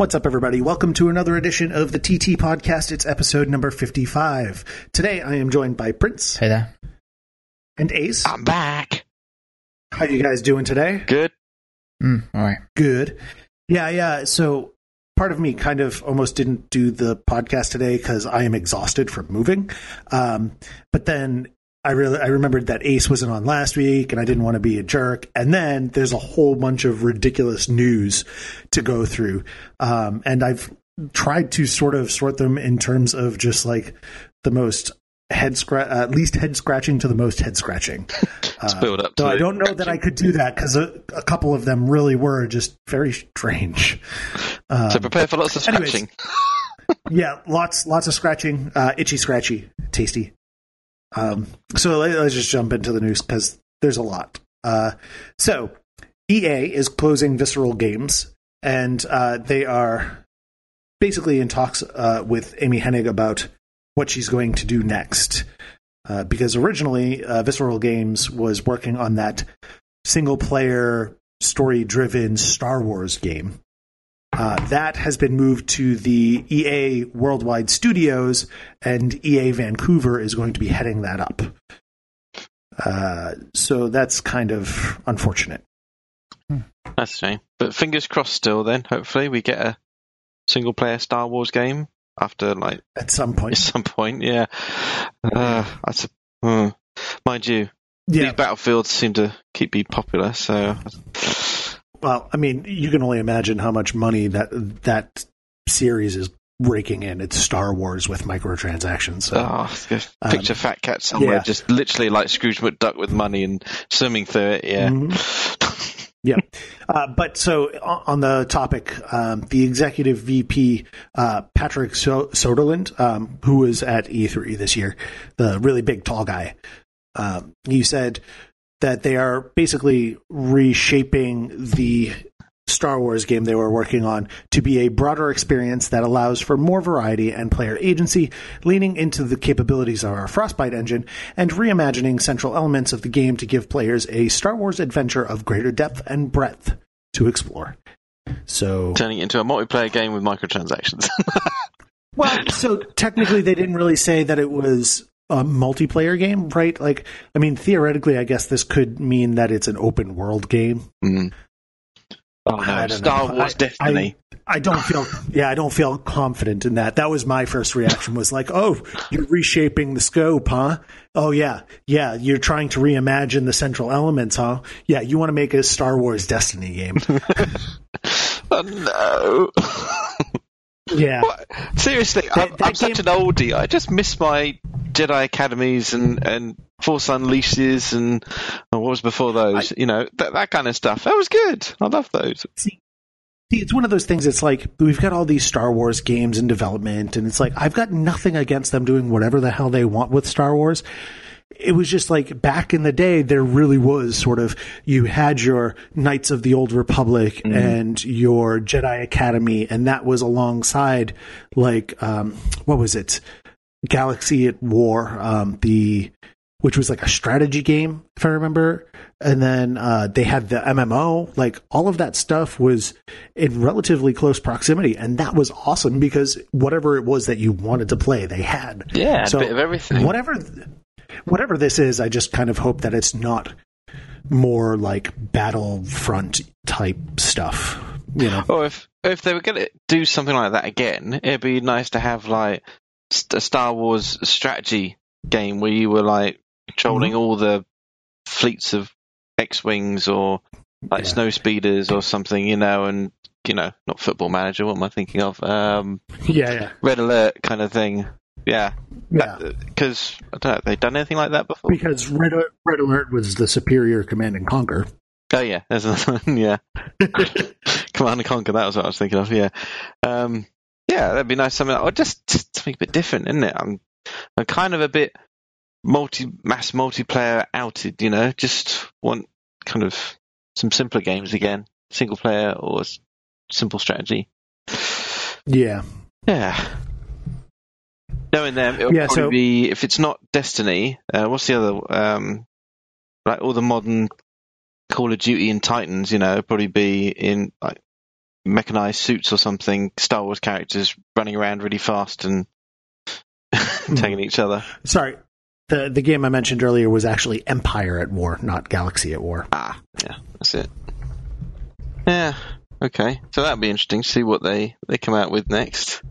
What's up, everybody? Welcome to another edition of the TT Podcast. It's episode number 55. Today, I am joined by Prince Hey there. and Ace. I'm back. How you guys doing today? Good. Mm, all right. Good. Yeah, yeah. So, part of me kind of almost didn't do the podcast today because I am exhausted from moving. Um, but then I really I remembered that Ace wasn't on last week, and I didn't want to be a jerk. And then there's a whole bunch of ridiculous news to go through, um, and I've tried to sort of sort them in terms of just like the most head scratch, uh, least head scratching to the most head scratching. Build up So I don't know that I could do that because a, a couple of them really were just very strange. Um, So prepare for lots of anyways. scratching. yeah, lots lots of scratching, uh, itchy, scratchy, tasty. Um, so let, us just jump into the news because there's a lot. Uh, so EA is closing Visceral Games, and uh, they are basically in talks uh, with Amy Hennig about what she's going to do next. Uh, because originally, uh, Visceral Games was working on that single player, story driven Star Wars game. Uh, that has been moved to the EA Worldwide Studios, and EA Vancouver is going to be heading that up. Uh, so that's kind of unfortunate. That's a shame. But fingers crossed still then. Hopefully we get a single player Star Wars game after like At some point. at some point, yeah. Uh, that's a, hmm. mind you, yeah. these battlefields seem to keep being popular, so Well, I mean, you can only imagine how much money that that series is raking in. It's Star Wars with microtransactions. So. oh, just Um, picture Fat Cat somewhere yeah. just literally like Scrooge McDuck with money and swimming through it, yeah. Mhm. Yeah. Uh, but so on the topic, um, the executive VP, uh, Patrick so- Soderlund, um, who was at E3 this year, the really big, tall guy, um, he said that they are basically reshaping the Star Wars game they were working on to be a broader experience that allows for more variety and player agency, leaning into the capabilities of our Frostbite engine and reimagining central elements of the game to give players a Star Wars adventure of greater depth and breadth to explore. So, Turning it into a multiplayer game with microtransactions. well, so technically they didn't really say that it was a multiplayer game, right? Like, I mean, theoretically, I guess this could mean that it's an open world game. Mm. Oh I no, don't Star know. Wars I- Destiny. I don't feel, yeah, I don't feel confident in that. That was my first reaction. Was like, oh, you're reshaping the scope, huh? Oh yeah, yeah, you're trying to reimagine the central elements, huh? Yeah, you want to make a Star Wars Destiny game? oh no. Yeah, What? Seriously, I'm, that I'm such an oldie. I just miss my Jedi Academies and, and Force Unleashes and oh, what was before those? you know, that, that kind of stuff. That was good. I love those. See, it's one of those things. It's like we've got all these Star Wars games in development, and it's like I've got nothing against them doing whatever the hell they want with Star Wars. It was just like back in the day, there really was sort of you had your Knights of the Old Republic and your Jedi Academy, and that was alongside like um, what was it, Galaxy at War, um, the which was like a strategy game, if I remember. And then uh, they had the MMO. Like all of that stuff was in relatively close proximity, and that was awesome because whatever it was that you wanted to play, they had. Yeah, So a bit of everything. Whatever, whatever this is, I just kind of hope that it's not more like Battlefront type stuff. You know, Or if if they were going to do something like that again, it'd be nice to have like a Star Wars strategy game where you were like controlling all the fleets of X-wings or like Yeah. snow speeders or something, you know, and you know, not Football Manager. What am I thinking of? Um, yeah, yeah, Red Alert kind of thing. Yeah, yeah. because I don't know, have they done anything like that before? Because Red, Red Alert was the superior Command and Conquer. Oh yeah, there's another one. Yeah, Command and Conquer. That was what I was thinking of. Yeah, um, yeah, that'd be nice. Something or just, just something a bit different, isn't it? I'm, I'm kind of a bit multi mass multiplayer outed. You know, just want kind of some simpler games again, single player or simple strategy. Yeah. Yeah. Knowing them, it'll Yeah, probably so- be if it's not Destiny. Uh, what's the other? Um, like all the modern Call of Duty and Titans, you know, probably be in like mechanized suits or something, Star Wars characters running around really fast and tagging each other. Sorry, the the game I mentioned earlier was actually Empire at War, not Galaxy at War. Ah, yeah, that's it. Yeah, okay. So that'd be interesting to see what they, they come out with next.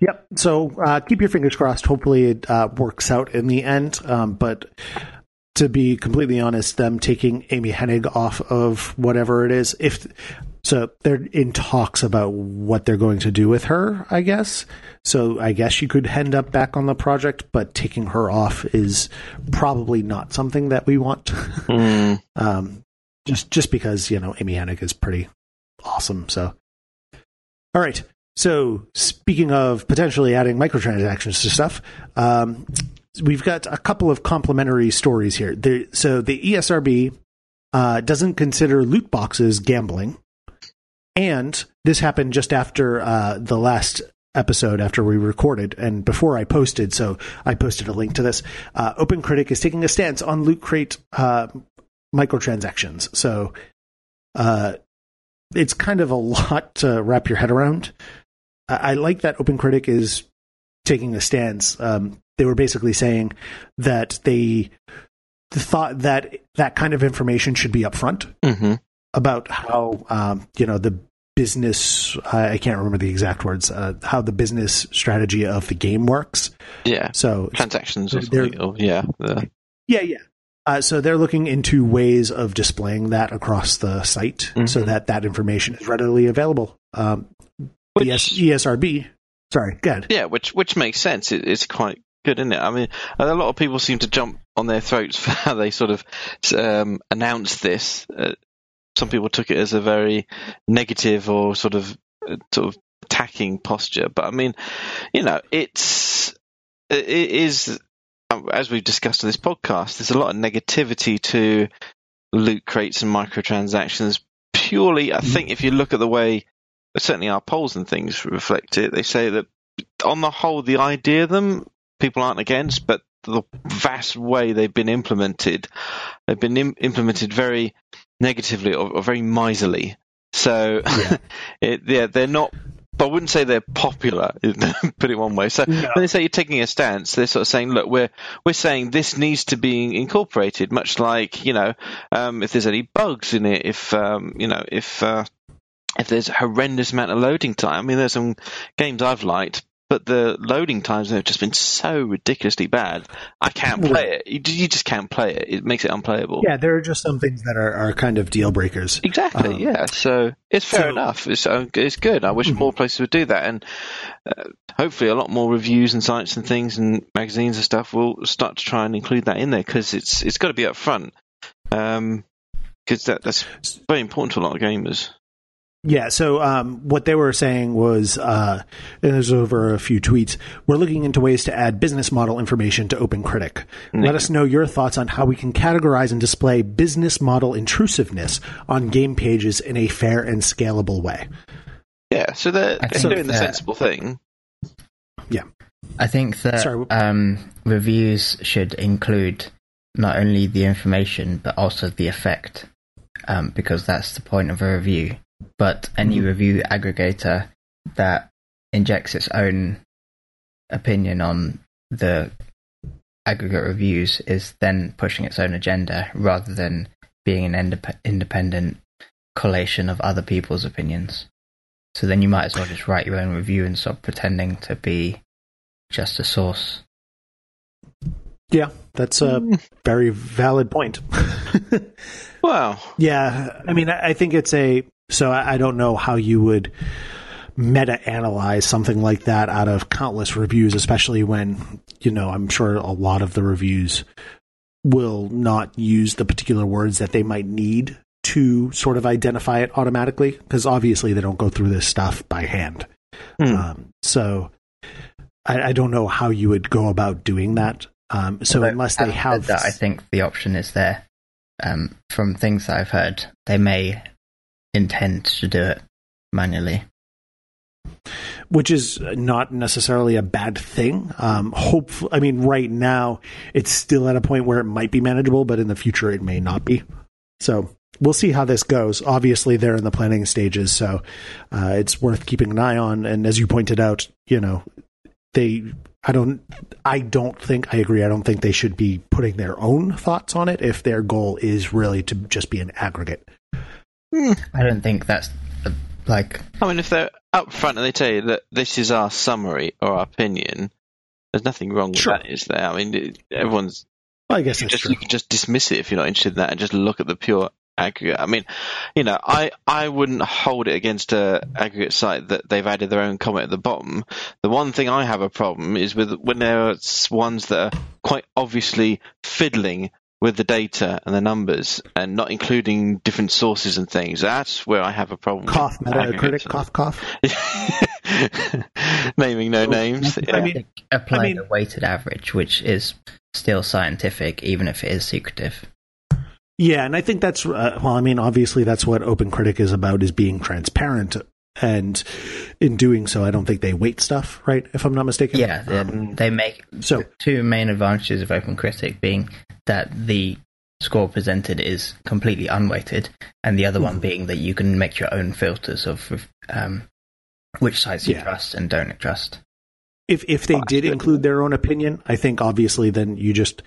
Yep. So uh, keep your fingers crossed. Hopefully, it uh, works out in the end. Um, but to be completely honest, them taking Amy Hennig off of whatever it is, if so, they're in talks about what they're going to do with her. I guess. So I guess she could end up back on the project, but taking her off is probably not something that we want. Mm. um, just just because you know Amy Hennig is pretty awesome. So, all right. So speaking of potentially adding microtransactions to stuff, um, we've got a couple of complementary stories here. There, so the ESRB uh, doesn't consider loot boxes gambling, and this happened just after uh, the last episode after we recorded and before I posted. So I posted a link to this. Uh, OpenCritic is taking a stance on loot crate uh, microtransactions. So uh, it's kind of a lot to wrap your head around. I, I like that OpenCritic is taking a stance. Um, they were basically saying that they thought that that kind of information should be upfront hmm about how um, you know the business. I I can't remember the exact words. Uh, how the business strategy of the game works. Yeah, So transactions or Or, yeah, the, yeah, yeah. Uh, so they're looking into ways of displaying that across the site so Mhm. that that information is readily available. Um, which, the S- ESRB. Sorry, good. yeah, which which makes sense. It, it's quite good, isn't it? I mean, a lot of people seem to jump on their throats for how they sort of um, announced this. Uh, some people took it as a very negative or sort of uh, sort of attacking posture, but I mean, you know, it's it is as we've discussed in this podcast. There's a lot of negativity to loot crates and microtransactions. Purely, I think, if you look at the way certainly our polls and things reflect it, they say that on the whole, the idea of them people aren't against, but the vast way they've been implemented, they've been Im- implemented very negatively or, or very miserly. So, Yeah. it, yeah, they're not. But I wouldn't say they're popular, put it one way. So No. when they say you're taking a stance, they're sort of saying, look, we're we're saying this needs to be incorporated, much like you know, um, if there's any bugs in it, if um, you know, if uh, if there's a horrendous amount of loading time. I mean, there's some games I've liked, but the loading times have just been so ridiculously bad. I can't play it. You, you just can't play it. It makes it unplayable. Yeah, there are just some things that are, are kind of deal breakers. Exactly. Um, yeah. So it's fair so- enough. It's uh, it's good. I wish Mhm. more places would do that, and uh, hopefully a lot more reviews and sites and things and magazines and stuff will start to try and include that in there because it's it's got to be up front. Um, because that that's very important to a lot of gamers. Yeah, so um, what they were saying was, uh, and there's over a few tweets, we're looking into ways to add business model information to OpenCritic. Let us know your thoughts on how we can categorize and display business model intrusiveness on game pages in a fair and scalable way. Yeah. So they're, they're think doing the sensible thing. Yeah. I think that Sorry. um, reviews should include not only the information but also the effect, um, because that's the point of a review. But any Mhm. review aggregator that injects its own opinion on the aggregate reviews is then pushing its own agenda rather than being an indep- independent collation of other people's opinions. So then you might as well just write your own review and stop pretending to be just a source. Yeah, that's a Mm. very valid point. Wow. Yeah, I mean, I I think it's a. So I I don't know how you would meta analyze something like that out of countless reviews, especially when, you know, I'm sure a lot of the reviews will not use the particular words that they might need to sort of identify it automatically, because obviously they don't go through this stuff by hand. Hmm. Um, so I, I don't know how you would go about doing that. Um, so Although, unless they have, that, I think the option is there. Um, from things that I've heard, they may intend to do it manually. which is not necessarily a bad thing. Um, I mean, right now it's still at a point where it might be manageable, but in the future it may not be. So we'll see how this goes. Obviously, they're in the planning stages, so uh, it's worth keeping an eye on. And as you pointed out, you know, they. I don't. I don't think. I agree. I don't think they should be putting their own thoughts on it if their goal is really to just be an aggregate. I don't think that's uh, like I mean, if they're up front and they tell you that this is our summary or our opinion, there's nothing wrong with Sure. that, is there? I mean, it- everyone's Well, I guess you just you can just dismiss it if you're not interested in that and just look at the pure aggregate. I mean, you know, I I wouldn't hold it against a aggregate site that they've added their own comment at the bottom. The one thing I have a problem is with when there are ones that are quite obviously fiddling with the data and the numbers and not including different sources and things. That's where I have a problem. Cough, Metacritic, aggregate cough, cough. Naming no names. I Yeah. mean- apply I mean- the weighted average, which is still scientific, even if it is secretive. Yeah, and I think that's uh, well. I mean, obviously, that's what OpenCritic is about: is being transparent. And in doing so, I don't think they weight stuff, right? If I'm not mistaken. Yeah, they, Um, they make So two main advantages of OpenCritic being that the score presented is completely unweighted, and the other one Mhm. being that you can make your own filters of um, which sites you Yeah. trust and don't trust. if if they Oh, did include their own opinion, I think obviously then you just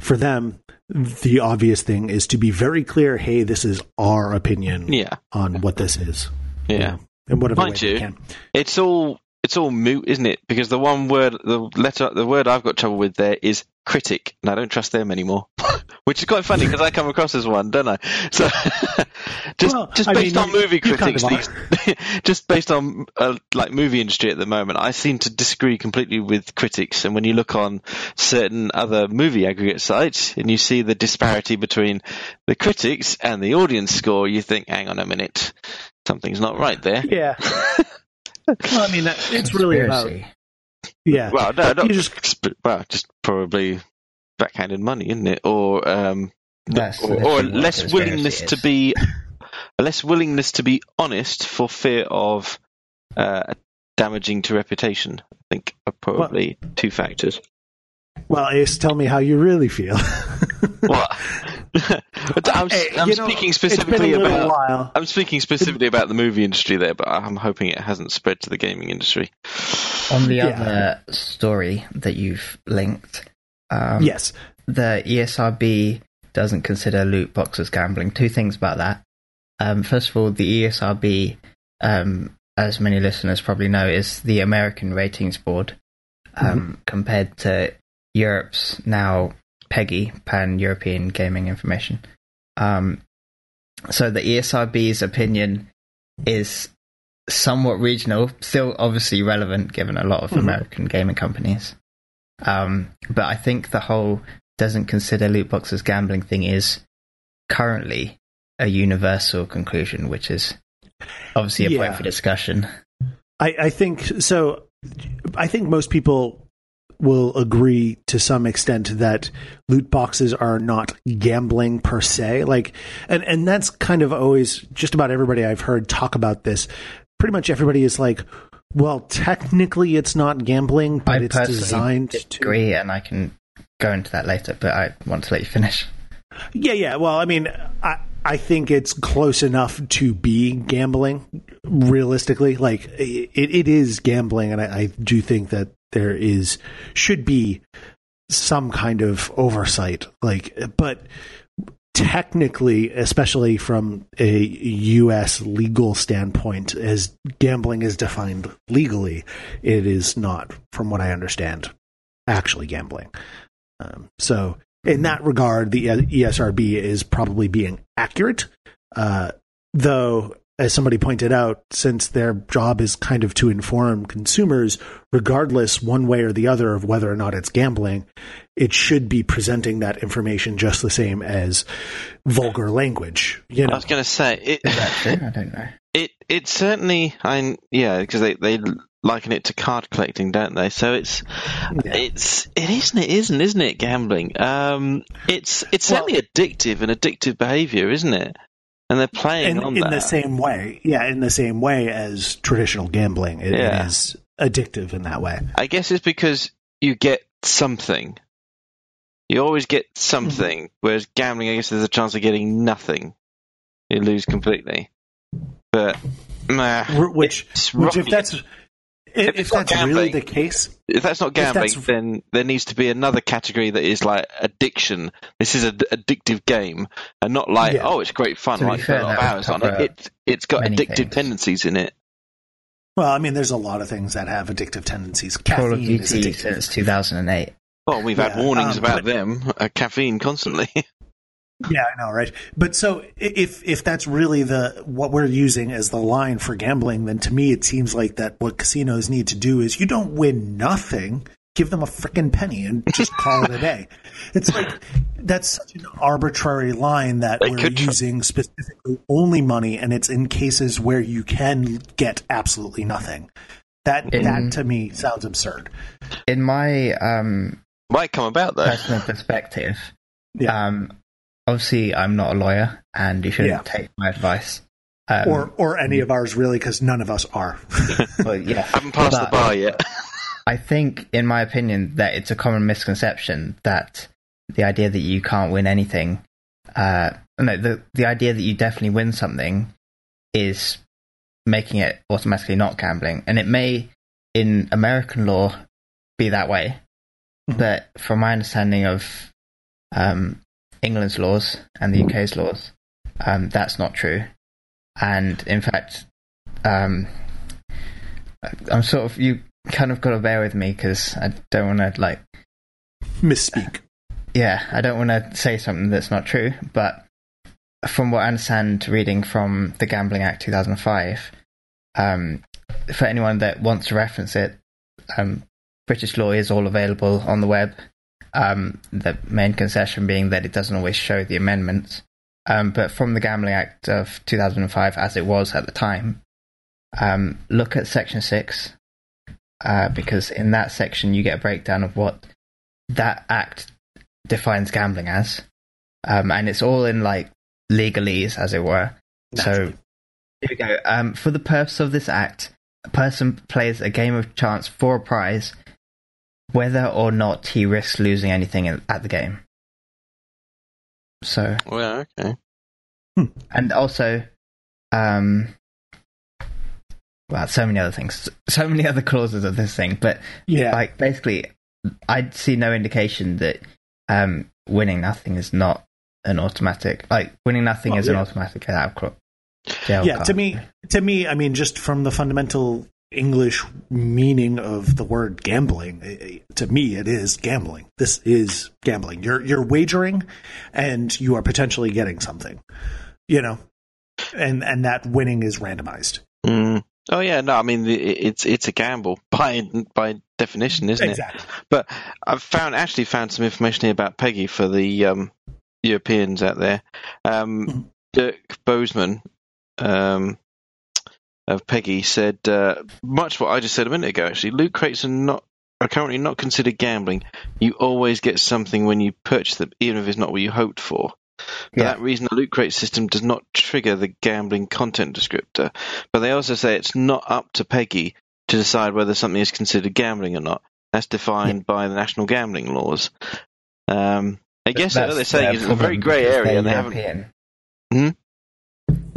for them the obvious thing is to be very clear. Hey, this is our opinion Yeah. on what this is. you Yeah. know, in whatever Mind way they you, can. It's all it's all moot, isn't it? Because the one word, the letter, the word I've got trouble with there is critic, and I don't trust them anymore. Which is quite funny because I come across as one, don't I? So just Well, just I based mean, on movie you kind critics, of these, just based on uh, like movie industry at the moment, I seem to disagree completely with critics. And when you look on certain other movie aggregate sites and you see the disparity between the critics and the audience score, you think, hang on a minute, something's not right there. Yeah. well, I mean, that, it's really about yeah. Well, no, not You just- well, just probably backhanded money, isn't it? Or um, That's or, or less willingness to be a less willingness to be honest for fear of uh, damaging to reputation. I think are probably two factors. Well, Ace, tell me how you really feel. What? But I'm, Hey, I'm you know, speaking it's been a specifically about. while. I'm speaking specifically about the movie industry there, but I'm hoping it hasn't spread to the gaming industry. On the Yeah. other story that you've linked, um, yes. the ESRB doesn't consider loot boxes gambling. Two things about that. Um, first of all, the ESRB, um, as many listeners probably know, is the American ratings board um, compared to Europe's now PEGI, Pan European Gaming Information. Um, so the ESRB's opinion is somewhat regional, still obviously relevant given a lot of Mhm. American gaming companies. Um, but I think the whole doesn't consider loot boxes gambling thing is currently a universal conclusion, which is obviously a Yeah. point for discussion. I, I think so. I think most people will agree to some extent that loot boxes are not gambling per se. Like, and and that's kind of always just about everybody I've heard talk about this. Pretty much everybody is like, well, technically it's not gambling, but I it's designed to. disagree, and I can go into that later, but I want to let you finish. Yeah, yeah. Well, I mean, I I think it's close enough to be gambling. Realistically, like it, it is gambling, and I, I do think that there is should be some kind of oversight. Like, but technically, especially from a U.S. legal standpoint, as gambling is defined legally, it is not, from what I understand, actually gambling. Um, so, in that regard, the ESRB is probably being accurate. Uh, though, as somebody pointed out, since their job is kind of to inform consumers, regardless one way or the other of whether or not it's gambling, it should be presenting that information just the same as vulgar language. You know? I was going to say it. Is that true? I don't know. It it certainly, I yeah, because they they liken it to card collecting, don't they? So it's Yeah. it's it isn't it isn't isn't it gambling? Um, it's it's certainly addictive and addictive behaviour, isn't it? And they're playing in, on in that. the same way, yeah, in the same way as traditional gambling, it, Yeah. it is addictive in that way. I guess it's because you get something. You always get something, mm-hmm. whereas gambling, I guess, there's a chance of getting nothing. you lose completely. But nah, which, which if that's if, if, it's not that's really the case, if that's not gambling, that's- then there needs to be another category that is like addiction. This is an addictive game, and not like Yeah. oh, it's great fun, To like fair, a lot of hours on cover it. It's it's got addictive things. tendencies in it. well, I mean, there's a lot of things that have addictive tendencies. Call of Caffeine is Duty addictive. since 2008. Well, we've had warnings um, about but- them, uh, caffeine constantly. Yeah, I know, right? But so if if that's really the what we're using as the line for gambling, then to me it seems like that what casinos need to do is you don't win nothing, give them a freaking penny and just call it a day. It's like that's such an arbitrary line that They we're could tr- using specifically only money, and it's in cases where you can get absolutely nothing. That In- that to me sounds absurd. In my um, Might come about though. personal perspective, Yeah. um, obviously I'm not a lawyer, and you shouldn't Yeah. take my advice. Um, or or any of ours really, because none of us are. but yeah, Haven't passed But the bar yet. I think, in my opinion, that it's a common misconception that the idea that you can't win anything, uh, no, the the idea that you definitely win something is making it automatically not gambling, and it may, in American law, be that way, Mhm. but from my understanding of um, England's laws and the UK's laws, um, that's not true, and in fact, um, I'm sort of you kind of got to bear with me because I don't want to like Misspeak. yeah I don't want to say something that's not true but from what I understand reading from the Gambling Act 2005 um, for anyone that wants to reference it um, British law is all available on the web um, the main concession being that it doesn't always show the amendments um, but from the Gambling Act of 2005 as it was at the time um, look at section 6 uh, because in that section you get a breakdown of what that act defines gambling as, um, and it's all in like legalese, as it were. So Naturally. here we go. Um, for the purpose of this act, a person plays a game of chance for a prize, whether or not he risks losing anything at the game. So, Well, okay. and also, um, well, so many other things, so many other clauses of this thing, but Yeah. like basically i see no indication that um winning nothing is not an automatic like winning nothing Well, is an automatic get out of jail yeah card. to me to me i mean just from the fundamental english meaning of the word gambling eh, eh, to me it is gambling this is gambling you're you're wagering and you are potentially getting something you know and and that winning is randomized Mm. Oh yeah, no, I mean it's it's a gamble by by definition, isn't it? But I've found actually found some information here about PEGI for the um, Europeans out there. Um, Mhm. Dirk Bosmans um, of PEGI said uh, much what I just said a minute ago. Actually, loot crates are not are currently not considered gambling. You always get something when you purchase them, even if it's not what you hoped for. For Yeah. that reason, the loot crate system does not trigger the gambling content descriptor. But they also say it's not up to PEGI to decide whether something is considered gambling or not. That's defined by the national gambling laws. Um, I guess what That's they're saying is it's a very grey area, they haven't. Hmm?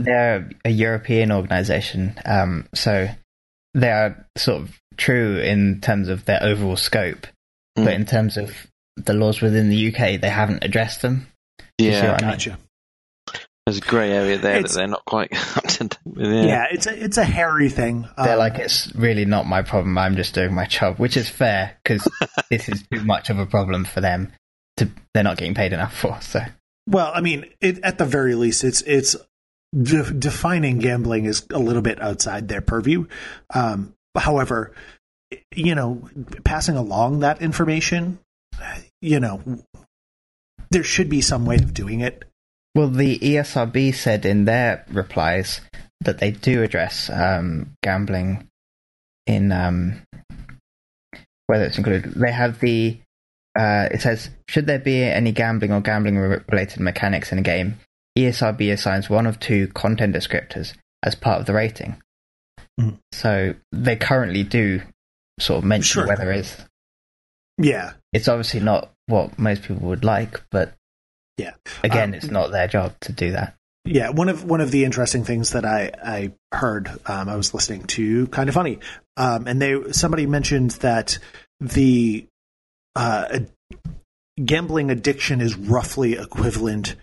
They're a European organization, um, so they are sort of true in terms of their overall scope, Hmm. but in terms of the laws within the UK, they haven't addressed them. Yeah, what I mean? gotcha there's a grey area there It's- that they're not quite up to date with. yeah, Yeah. it's a it's a hairy thing They're Um, like, it's really not my problem. I'm just doing my job, which is fair because this is too much of a problem for them. To they're not getting paid enough for. So Well, I mean, it, at the very least, it's it's de- defining gambling is a little bit outside their purview. Um, however, you know, passing along that information, you know, there should be some way of doing it. Well, the ESRB said in their replies that they do address um, gambling in um, whether it's included. They have the uh, it says should there be any gambling or gambling related mechanics in a game, ESRB assigns one of two content descriptors as part of the rating. Mhm. So they currently do sort of mention Sure. whether it's Yeah, it's obviously not what most people would like, but Yeah. again, Um, it's not their job to do that. yeah, one of one of the interesting things that I I heard, um, I was listening to Kinda Funny, um, and they somebody mentioned that the uh, gambling addiction is roughly equivalent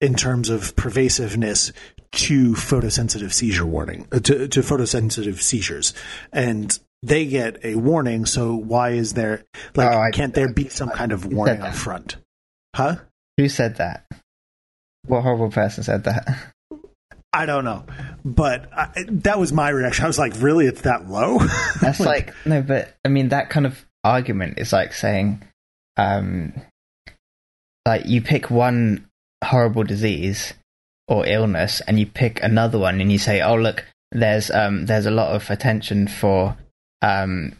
in terms of pervasiveness to photosensitive seizure warning uh, to, to photosensitive seizures, and they get a warning. So why is there like Oh, I- can't there be some kind of warning up front? Huh? Who said that? What horrible person said that? I don't know, but I, that was my reaction. I was like, "Really? It's that low?" That's like no, but I mean that kind of argument is like saying, um, like you pick one horrible disease or illness and you pick another one and you say, oh look, there's um there's a lot of attention for um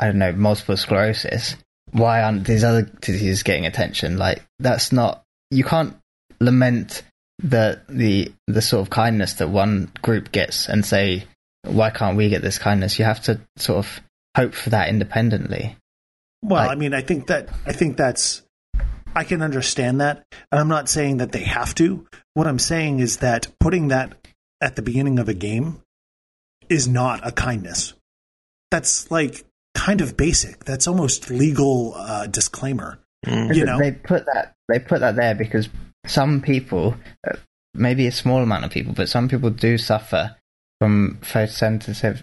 I don't know multiple sclerosis. Why aren't these other diseases getting attention? Like that's not you can't lament the the the sort of kindness that one group gets and say why can't we get this kindness? You have to sort of hope for that independently. Well, Like- I mean, I think that I think that's I can understand that, and I'm not saying that they have to. What I'm saying is that putting that at the beginning of a game is not a kindness. That's like kind of basic. That's almost legal uh, disclaimer. Mm. You know, they put that they put that there because some people, uh, maybe a small amount of people, but some people do suffer from photosensitive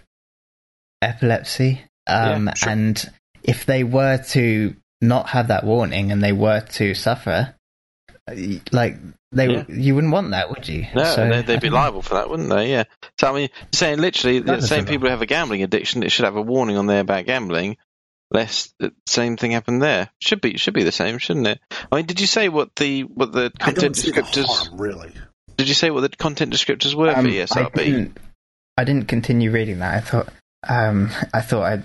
epilepsy. Um, Yeah, sure. And if they were to not have that warning and they were to suffer, uh, like they, Yeah. you wouldn't want that, would you? No, So, they'd, they'd be I don't- liable for that, wouldn't they? Yeah. So I mean, saying literally the That same people who have a gambling addiction, it should have a warning on there about gambling. Lest the same thing happen there. Should be should be the same, shouldn't it? I mean, did you say what the what the content see the descriptors? harm, really. Did you say what the content descriptors were Um, for I didn't, I didn't continue reading that. I thought, um, I thought I'd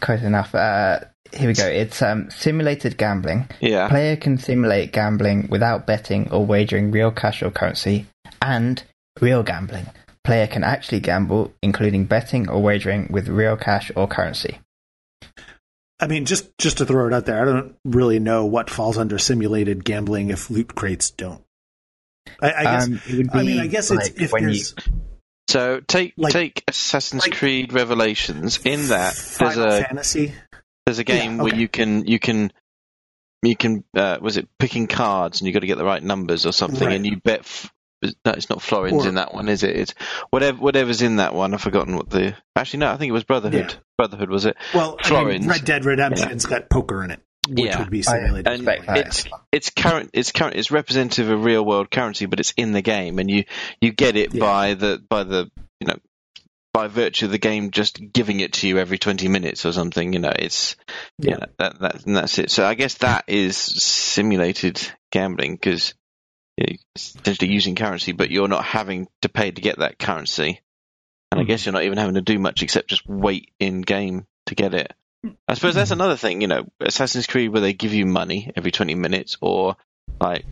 quite enough. Uh, here we go. It's um, simulated gambling. Yeah. Player can simulate gambling without betting or wagering real cash or currency, and real gambling. Player can actually gamble, including betting or wagering with real cash or currency. I mean, just just to throw it out there, I don't really know what falls under simulated gambling if loot crates don't. I, I guess. Um, it would I mean, I guess like it's if when you there's So take Like- take Assassin's like- Creed Revelations. In that, there's a Fantasy. there's a game Yeah, where you can you can you can uh, was it picking cards and you got to get the right numbers or something, Right. and you bet. F- no, it's not florins Or- in that one, is it? It's whatever whatever's in that one. I've forgotten what the. Actually, no, I think it was Brotherhood. Yeah. Brotherhood was it? Well, I mean, Florins. Red Dead Redemption's got poker in it, which Yeah. would be I simulated. And it's it's current it's current it's representative of real world currency, but it's in the game, and you you get it Yeah. by the by the you know by virtue of the game just giving it to you every twenty minutes or something. You know, it's Yeah. yeah, that, that and that's it. So I guess that is simulated gambling because you're essentially using currency, but you're not having to pay to get that currency, and I Mhm. guess you're not even having to do much except just wait in game to get it. I suppose that's Mhm. another thing, you know, Assassin's Creed where they give you money every 20 minutes, or like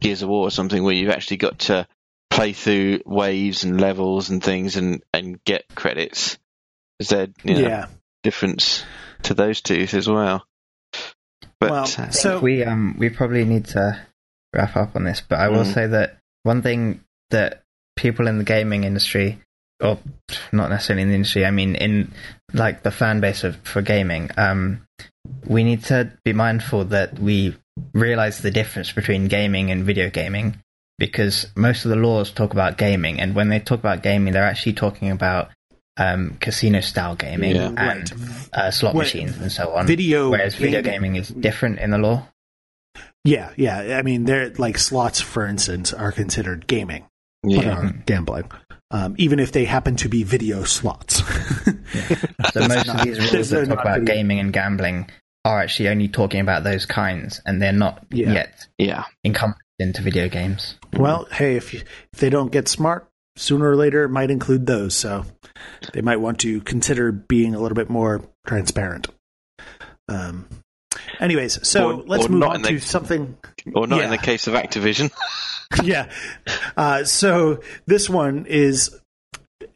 Gears of War or something where you've actually got to play through waves and levels and things and, and get credits. Is there you know, yeah. difference to those two as well? But Well, uh, So- we um we probably need to wrap up on this, but I will Mm. say that one thing that people in the gaming industry, or not necessarily in the industry, I mean in like the fan base of for gaming, um, we need to be mindful that we realize the difference between gaming and video gaming because most of the laws talk about gaming, and when they talk about gaming, they're actually talking about um, casino style gaming Yeah. and Right. uh, slot Wait, machines and so on. Video Whereas video gaming- gaming is different in the law. Yeah, yeah. I mean, they're like slots, for instance, are considered gaming, but yeah. are gambling, um, even if they happen to be video slots. So most of these rules are that talk about video- gaming and gambling are actually only talking about those kinds, and they're not Yeah. yet Yeah. encompassed into video games. Well, hey, if you, if they don't get smart, sooner or later it might include those. So they might want to consider being a little bit more transparent. Um. Anyways, so Or- let's or move on in the- to something. Or not in the case of Activision. yeah. Uh, so this one is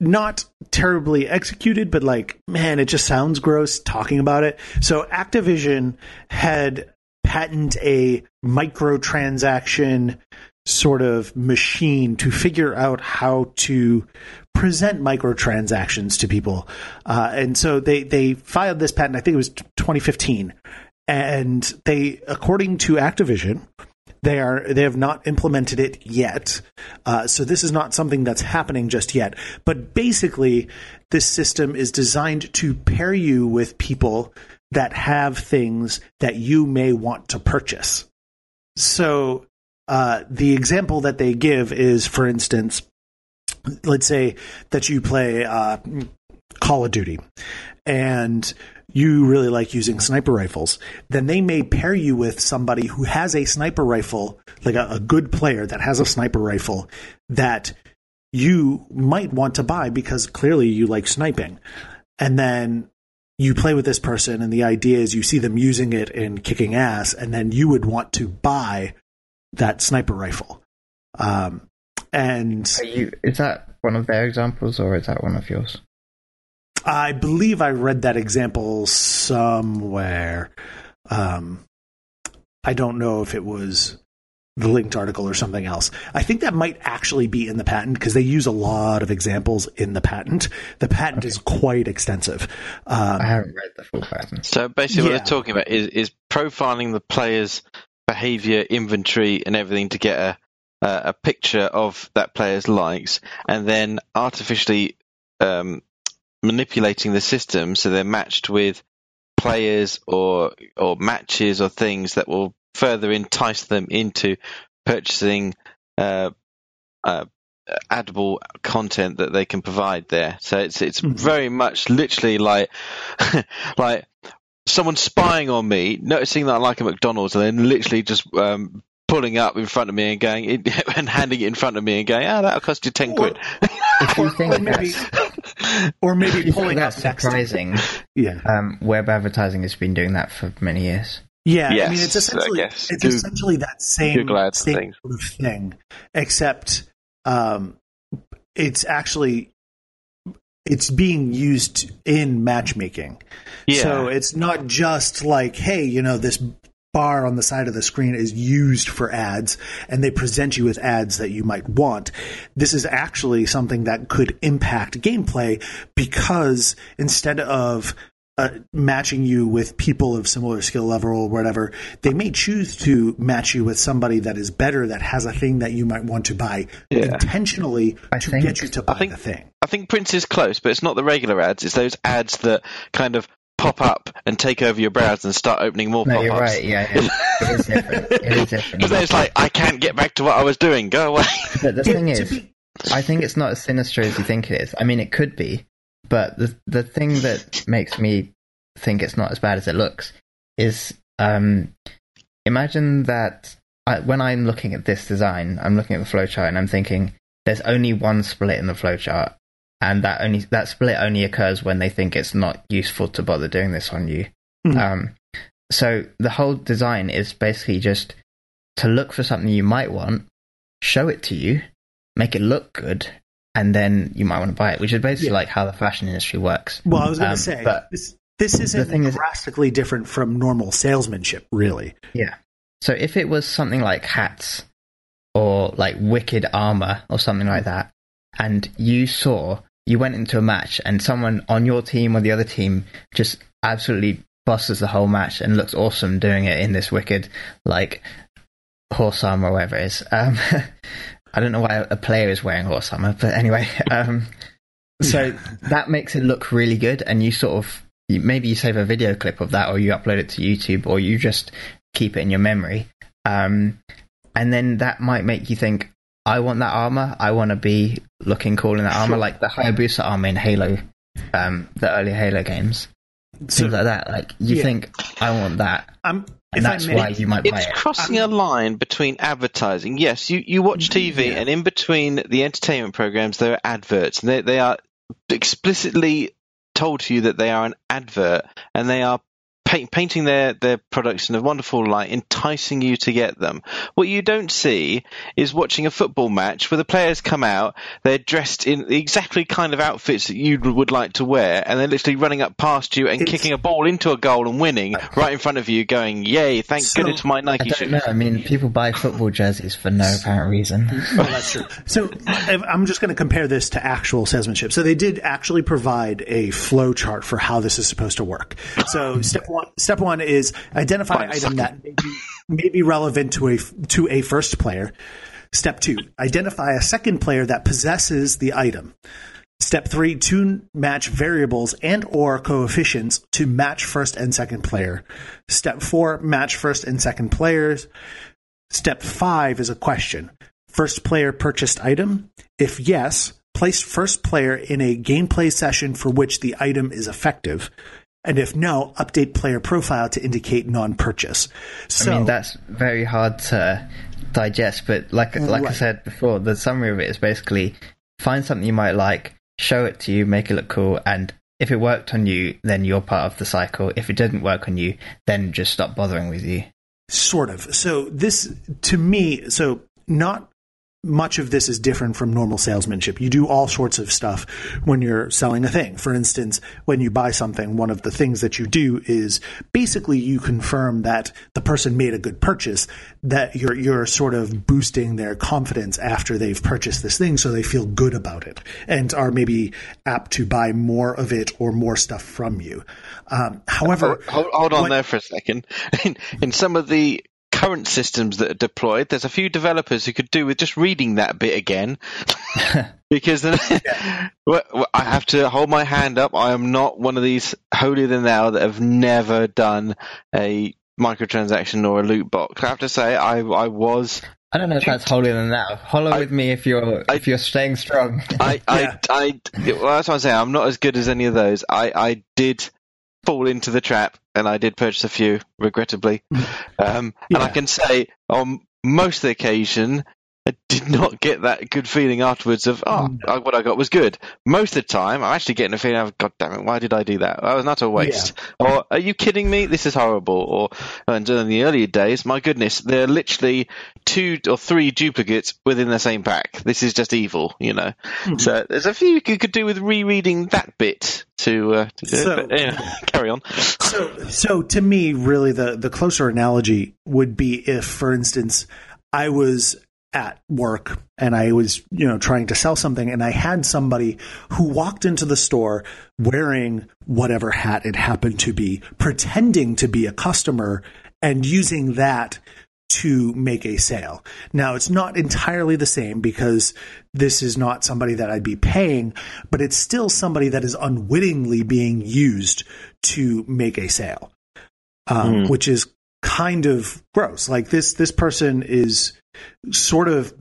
not terribly executed, but like, man, it just sounds gross talking about it. So Activision had patent a microtransaction sort of machine to figure out how to present microtransactions to people. Uh, and so they, they filed this patent, I think it was 2015. And they, according to Activision, they are they have not implemented it yet. Uh, so this is not something that's happening just yet. But basically, this system is designed to pair you with people that have things that you may want to purchase. So uh, the example that they give is, for instance, let's say that you play uh, Call of Duty and you really like using sniper rifles, then they may pair you with somebody who has a sniper rifle, like a, a good player that has a sniper rifle that you might want to buy because clearly you like sniping. And then you play with this person, and the idea is you see them using it and kicking ass, and then you would want to buy that sniper rifle. Um, and you, is that one of their examples, or is that one of yours? I believe I read that example somewhere. Um, I don't know if it was the linked article or something else. I think that might actually be in the patent because they use a lot of examples in the patent. The patent okay. is quite extensive. Um, I haven't read the full patent. So basically, yeah. what they're talking about is, is profiling the player's behavior, inventory, and everything to get a a picture of that player's likes, and then artificially um, manipulating the system so they're matched with players or or matches or things that will further entice them into purchasing uh, uh, addable content that they can provide there. So it's it's mm-hmm. very much literally like like someone spying on me, noticing that I like a McDonald's, and then literally just um, pulling up in front of me and going and handing it in front of me and going, "Ah, oh, that'll cost you ten quid." if you think or maybe, or maybe pulling that's surprising. Yeah, um, web advertising has been doing that for many years. Yeah, yes, I mean it's essentially it's essentially that same same sort of thing, except um, it's actually it's being used in matchmaking. Yeah. So it's not just like, hey, you know, this bar on the side of the screen is used for ads and they present you with ads that you might want. This is actually something that could impact gameplay because instead of uh, matching you with people of similar skill level or whatever, they may choose to match you with somebody that is better that has a thing that you might want to buy yeah. intentionally I to think, get you to buy think, the thing. I think Prince is close, but it's not the regular ads. It's those ads that kind of pop up and take over your browser and start opening more no, pop-ups. You're right. Yeah, yeah. it is different. It is different. Because it's like I can't get back to what I was doing. Go away. But the thing is, I think it's not as sinister as you think it is. I mean, it could be, but the the thing that makes me think it's not as bad as it looks is um, imagine that I, when I'm looking at this design, I'm looking at the flowchart and I'm thinking there's only one split in the flowchart and that only that split only occurs when they think it's not useful to bother doing this on you. Mm-hmm. Um, so the whole design is basically just to look for something you might want, show it to you, make it look good, and then you might want to buy it, which is basically yeah. like how the fashion industry works. Well, I was going to um, say, but this, this isn't thing drastically is, different from normal salesmanship, really. Yeah. So if it was something like hats or like wicked armor or something like that, and you saw you went into a match and someone on your team or the other team just absolutely bosses the whole match and looks awesome doing it in this wicked like horse armor or whatever it is. Um, I don't know why a player is wearing horse armor, but anyway, um, so that makes it look really good, and you sort of maybe you save a video clip of that, or you upload it to YouTube, or you just keep it in your memory, um, and then that might make you think, I want that armor. I want to be looking cool in that armor, like the Hayabusa armor in Halo, um, the early Halo games. So, Things like that. Like you yeah. think, I want that. Um, and that's why you might buy it's crossing um, a line between advertising. Yes, you, you watch TV, yeah. and in between the entertainment programs, there are adverts, and they, they are explicitly told to you that they are an advert, and they are paint, painting their their products in a wonderful light, enticing you to get them. What you don't see is watching a football match where the players come out, they're dressed in the exactly kind of outfits that you would like to wear, and they're literally running up past you and It's- kicking a ball into a goal and winning right in front of you, going, "Yay! Thank So- goodness for my I don't shoes." know. I mean, people buy football jerseys for no apparent reason. Well, that's true. So I'm just going to compare this to actual salesmanship. So they did actually provide a flow chart for how this is supposed to work. So step one, step one is identify an item that may be, may be relevant to a to a first player. Step two, identify a second player that possesses the item. Step three, tune match variables and or coefficients to match first and second player. Step four, match first and second players. Step five is a question. First player purchased item? If yes, place first player in a gameplay session for which the item is effective. And if no, update player profile to indicate non-purchase. So, I mean, that's very hard to digest. But like mm, like I said before, the summary of it is basically find something you might like, show it to you, make it look cool, and if it worked on you, then you're part of the cycle. If it didn't work on you, then just stop bothering with you. Sort of. So this, to me, so not much of this is different from normal salesmanship. You do all sorts of stuff when you're selling a thing. For instance, when you buy something, one of the things that you do is basically you confirm that the person made a good purchase, that you're, you're sort of boosting their confidence after they've purchased this thing so they feel good about it and are maybe apt to buy more of it or more stuff from you. Um, however, Hold, hold on there for a second. In, in some of the current systems that are deployed, there's a few developers who could do with just reading that bit again. because then well, well, I have to hold my hand up. I am not one of these holier than thou that have never done a microtransaction or a loot box. I have to say, I I was I don't know if that's holier than thou. Hollow I- with me if you're I- if you're staying strong. I, Yeah. I, I, well, that's what I'm saying. I'm not as good as any of those. I, I did fall into the trap, and I did purchase a few, regrettably. Um, And I can say, on most of the occasion, I did not get that good feeling afterwards of, oh, I- what I got was good. Most of the time, I'm actually getting a feeling of, God damn it, why did I do that? That was not a waste. Or, are you kidding me? This is horrible. Or, and in the earlier days, my goodness, there are literally two or three duplicates within the same pack. This is just evil, you know. So there's a few you could do with rereading that bit to, uh, to do So- it. But, yeah, carry on. So, so to me, really, the the closer analogy would be if, for instance, I was at work and I was, you know, trying to sell something, and I had somebody who walked into the store wearing whatever hat it happened to be, pretending to be a customer, and using that to make a sale. Now, it's not entirely the same because this is not somebody that I'd be paying, but it's still somebody that is unwittingly being used to make a sale, um, Hmm. which is kind of gross. Like this, this person is sort of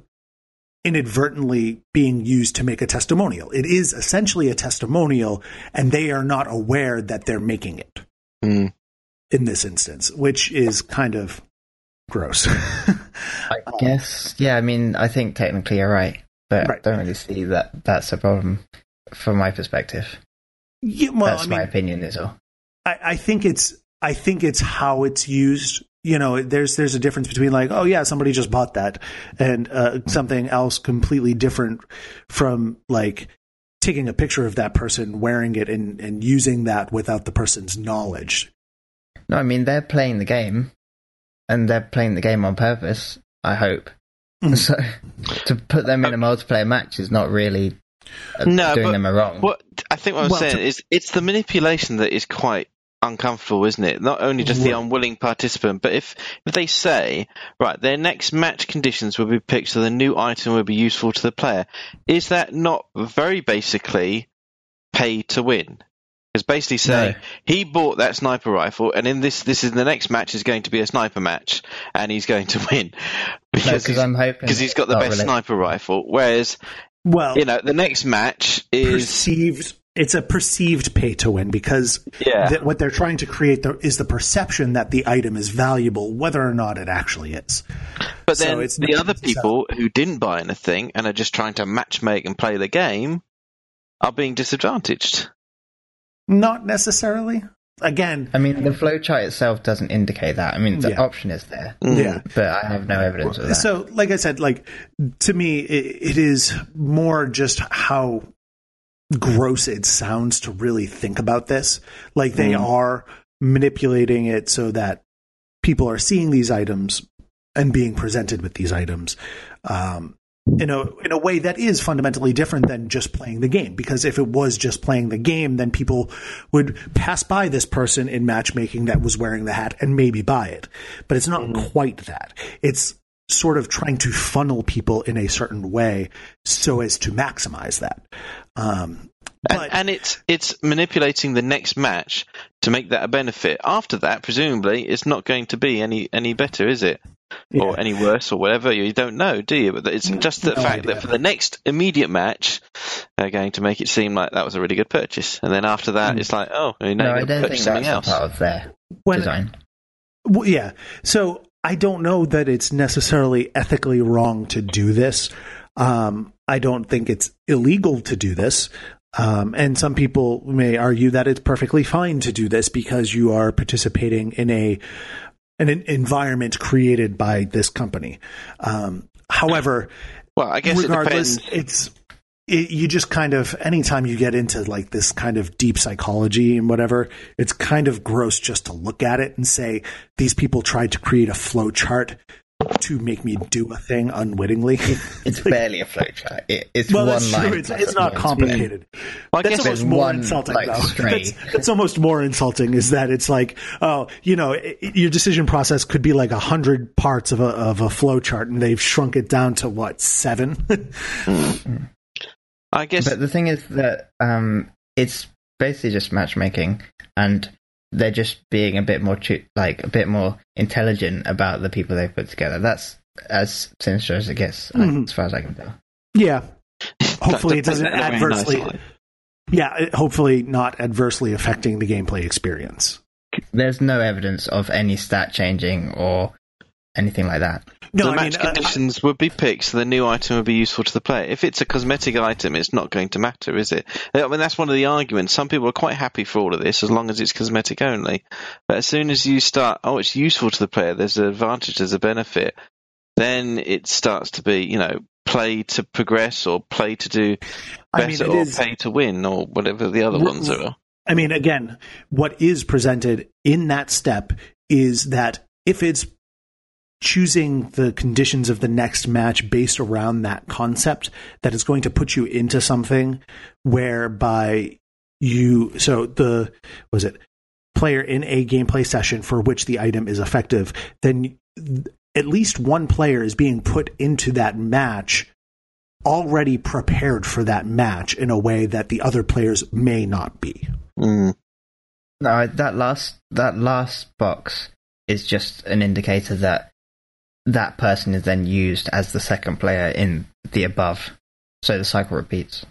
inadvertently being used to make a testimonial. It is essentially a testimonial, and they are not aware that they're making it Mm. in this instance, which is kind of gross. I guess. Yeah, I mean, I think technically you're right, but Right. I don't really see that that's a problem from my perspective. yeah, well, that's I mean, my opinion, is all. I, I think it's I think it's how it's used. You know, there's there's a difference between like, oh yeah, somebody just bought that, and uh, something else completely different from like taking a picture of that person wearing it and and using that without the person's knowledge. No, I mean they're playing the game, and they're playing the game on purpose. I hope. Mhm. So to put them in a multiplayer match is not really uh, No, doing but them a wrong. What I think what I'm Well, saying to- is it's the manipulation that is quite uncomfortable, isn't it? Not only just the unwilling participant, but if if they say, right, their next match conditions will be picked so the new item will be useful to the player, is that not very basically pay to win? Because basically saying No. he bought that sniper rifle, and in this this is the next match is going to be a sniper match, and he's going to win because because I'm hoping because he's got the best related. sniper rifle. Whereas Well, you know the next match is perceived. It's a perceived pay to win because Yeah. that what they're trying to create the, is the perception that the item is valuable, whether or not it actually is. But So then it's the other necessarily- people who didn't buy anything and are just trying to matchmake and play the game are being disadvantaged. Not necessarily. again, I mean, the flowchart itself doesn't indicate that. I mean, the Yeah. option is there, mm. yeah. but I have no evidence of that. So, like I said, like to me, it, it is more just how gross it sounds to really think about this. Like they are manipulating it so that people are seeing these items and being presented with these items. Um, in a in a way that is fundamentally different than just playing the game. Because if it was just playing the game, then people would pass by this person in matchmaking that was wearing the hat and maybe buy it. But it's not quite that. It's sort of trying to funnel people in a certain way so as to maximize that. Um, but and, and it's it's manipulating the next match to make that a benefit. After that, presumably, it's not going to be any any better, is it? Yeah. Or any worse, or whatever. You don't know, do you? But it's just the no fact idea. that for the next immediate match, they're going to make it seem like that was a really good purchase, and then after that, it's like, oh, you know, no, I you've don't think something that's a else. part of their when, design. Well, yeah. So I don't know that it's necessarily ethically wrong to do this. Um, I don't think it's illegal to do this. Um, and some people may argue that it's perfectly fine to do this because you are participating in a an environment created by this company. Um, however, Well, I guess it regardless, depends. it's it, you just kind of anytime you get into like this kind of deep psychology and whatever, it's kind of gross just to look at it and say these people tried to create a flow chart to make me do a thing unwittingly. It's barely a flowchart. It, it's well, one line. It's, it's not complicated. Well, That's almost more one, insulting, like, though. That's, that's almost more insulting. Is that it's like, oh, you know, i your decision process could be like a hundred parts of a of a flow chart, and they've shrunk it down to what seven? Hmm. I guess But the thing is that um, it's basically just matchmaking, and they're just being a bit more tu- like a bit more intelligent about the people they put together. That's as sinister as it gets, like, Mhm. as far as I can tell. yeah. Hopefully, it doesn't that- that very adversely. nicely. Yeah, it- hopefully not adversely affecting the gameplay experience. There's no evidence of any stat changing or anything like that. No, the I match mean, uh, conditions would be picked, so the new item would be useful to the player. If it's a cosmetic item, it's not going to matter, is it? I mean, that's one of the arguments. Some people are quite happy for all of this as long as it's cosmetic only. But as soon as you start, oh, it's useful to the player, there's an advantage, there's a benefit, then it starts to be, you know, play to progress or play to do I better mean, or is- pay to win or whatever the other ones are. I mean, again, what is presented in that step is that if it's choosing the conditions of the next match based around that concept, that is going to put you into something whereby you, so the, was it player in a gameplay session for which the item is effective, then at least one player is being put into that match already prepared for that match in a way that the other players may not be. Mm. No, that last that last box is just an indicator that that person is then used as the second player in the above, so the cycle repeats.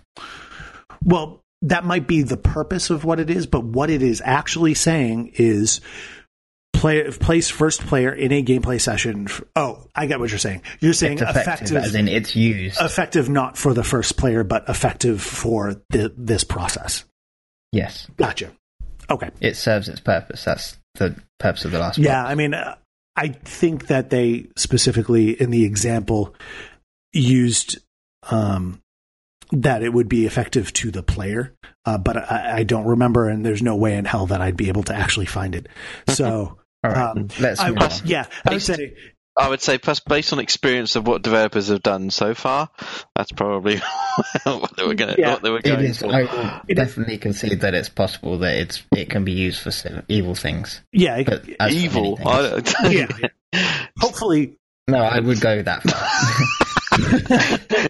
Well, that might be the purpose of what it is, but what it is actually saying is play place first player in a gameplay session. f- Oh, I get what you're saying. You're saying It's effective, effective, as in it's used. effective not for the first player, but effective for the, this process. yes, Gotcha. Okay. it serves its purpose. That's the purpose of the last. Yeah, box. I mean, uh, I think that they specifically in the example used um, that it would be effective to the player, uh, but I, I don't remember, and there's no way in hell that I'd be able to actually find it. So, right, um, let's I, yeah, I would say I would say, plus based on experience of what developers have done so far, that's probably what they were going. Yeah. what they were going is. for. I will definitely concede that it's possible that it's it can be used for evil things. yeah, it- But as Evil. many things- I, yeah. Hopefully, no, I would go that far.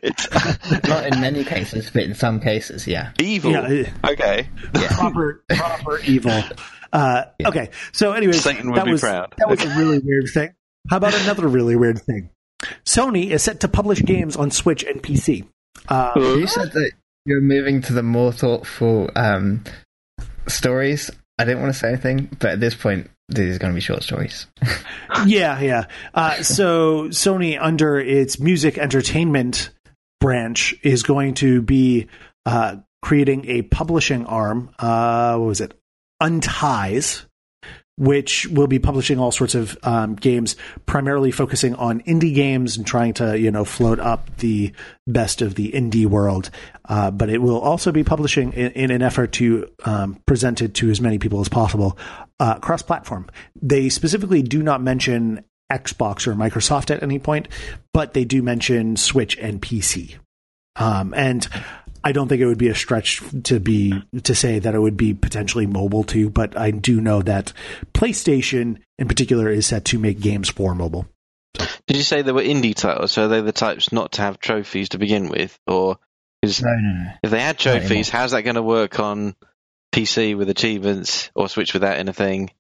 it's Not in many cases, but in some cases, yeah. evil. yeah, Okay. proper proper evil. Uh, Okay, so anyway, Satan would that be was proud. that was a really weird thing. How about another really weird thing? Sony is set to publish games on Switch and PC. Uh, You said that you're moving to the more thoughtful um, stories. I didn't want to say anything, but at this point, these are going to be short stories. yeah, yeah. Uh, so Sony, under its music entertainment branch, is going to be uh, creating a publishing arm. Uh, what was it? Unties, which will be publishing all sorts of um, games, primarily focusing on indie games and trying to you know float up the best of the indie world. Uh, but it will also be publishing in, in an effort to um, present it to as many people as possible uh, cross-platform. They specifically do not mention Xbox or Microsoft at any point, but they do mention Switch and PC. Um, and I don't think it would be a stretch to be to say that it would be potentially mobile too, but I do know that PlayStation in particular is set to make games for mobile. Did you say they were indie titles? So are they're the types not to have trophies to begin with, or is, No, no, no. if they had Not trophies, how's that going to work on PC with achievements or Switch without anything?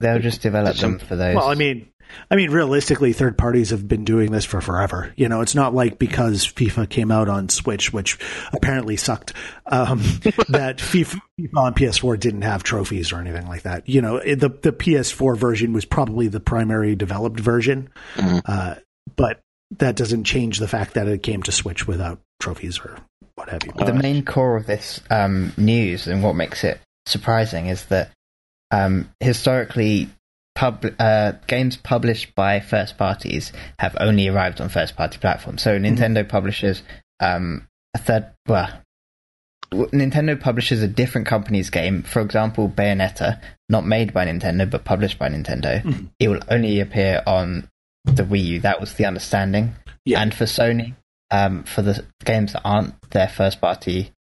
They'll just develop them for those. Well, I mean, I mean, realistically, third parties have been doing this for forever. You know, it's not like because FIFA came out on Switch, which apparently sucked, um, that FIFA, FIFA on PS4 didn't have trophies or anything like that. You know, it- the the PS4 version was probably the primary developed version, Mhm. uh, but that doesn't change the fact that it came to Switch without trophies or what have you. the main core of this um, news and what makes it surprising is that um, historically, pub- uh, games published by first parties have only arrived on first party platforms. So Nintendo publishes um, a third. Well, Nintendo publishes a different company's game. For example, Bayonetta, not made by Nintendo but published by Nintendo. Mhm. It will only appear on the Wii U. That was the understanding. Yeah. And for Sony, um, for the games that aren't their first party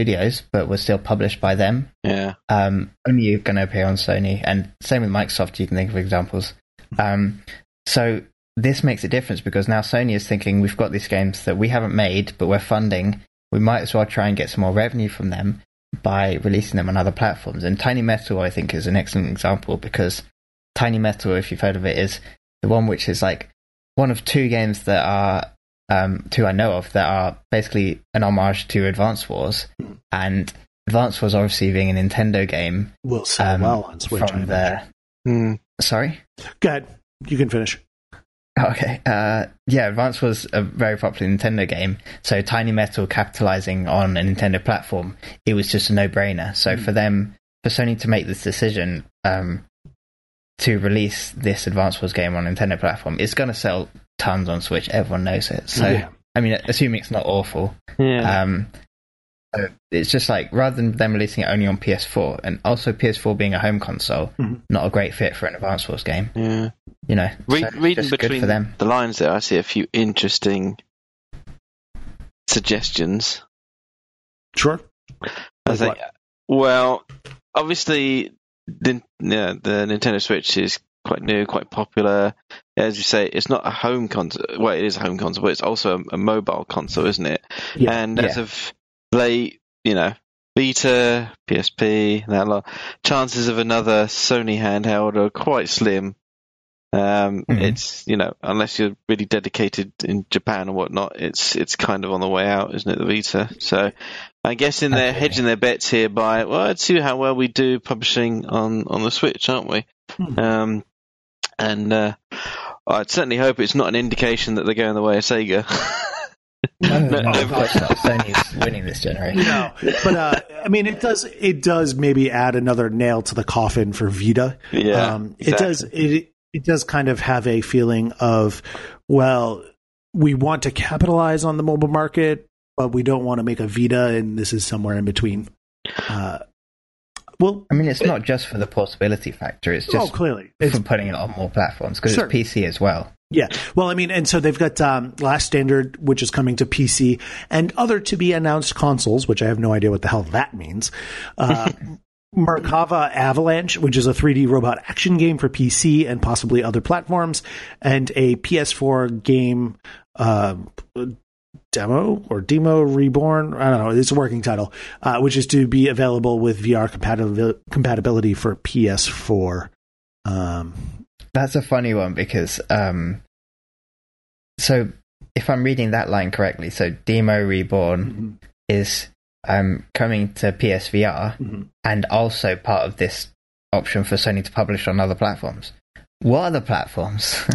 studios but were still published by them, Yeah. um, only going to appear on Sony. And same with Microsoft, you can think of examples. Um, so this makes a difference because now Sony is thinking we've got these games that we haven't made but we're funding. We might as well try and get some more revenue from them by releasing them on other platforms. And Tiny Metal, I think, is an excellent example because Tiny Metal, if you've heard of it, is the one which is like one of two games that are um, two I know of that are basically an homage to Advance Wars, Hmm. and Advance Wars obviously being a Nintendo game will sell um, well on Switch. From imagine. the Hmm. sorry. Go ahead, you can finish. Okay. Uh, yeah, Advance was a very popular Nintendo game. So Tiny Metal capitalizing on a Nintendo platform, it was just a no-brainer. So Mm. for them, for Sony to make this decision um, to release this Advance Wars game on Nintendo platform, it's going to sell tons on Switch. Everyone knows it. So Yeah. I mean, assuming it's not awful, Yeah. um, it's just like rather than them releasing it only on PS4, and also PS4 being a home console, Mhm. not a great fit for an Advance Wars game. yeah. You know, Re- so reading just good between for them. the lines there, I see a few interesting suggestions. Sure. I think, well, obviously, the, yeah, the Nintendo Switch is quite new, quite popular. As you say, it's not a home console. Well, it is a home console, but it's also a, a mobile console, isn't it? Yeah. and as of late, you know, Vita, PSP, that lot, chances of another Sony handheld are quite slim. Um, Mhm. It's you know, unless you're really dedicated in Japan or whatnot, it's it's kind of on the way out, isn't it? The Vita. So I'm guessing they're Absolutely. hedging their bets here by well, let's see how well we do publishing on on the Switch, aren't we? Hmm. Um, and uh, I'd certainly hope it's not an indication that they're going the way of Sega. No, No, no, no, of course. Sony's winning this generation. No, but uh, I mean, it does. It does maybe add another nail to the coffin for Vita. yeah, um, it does. It it does kind of have a feeling of, well, we want to capitalize on the mobile market, but we don't want to make a Vita, and this is somewhere in between. Uh, well, I mean, it's not just for the portability factor. It's oh, just clearly, it's for putting it on more platforms because Sure. it's PC as well. Yeah. Well, I mean, and so they've got um, Last Standard, which is coming to PC, and other to be announced consoles, which I have no idea what the hell that means. Uh, Merkava Avalanche, which is a 3D robot action game for PC and possibly other platforms, and a PS4 game uh, demo or demo reborn. I don't know. It's a working title, uh, which is to be available with VR compatibil- compatibility for PS4. Um, That's a funny one because, um, so if I'm reading that line correctly, so Deemo Reborn is um, coming to PSVR mhm. and also part of this option for Sony to publish on other platforms. What other platforms?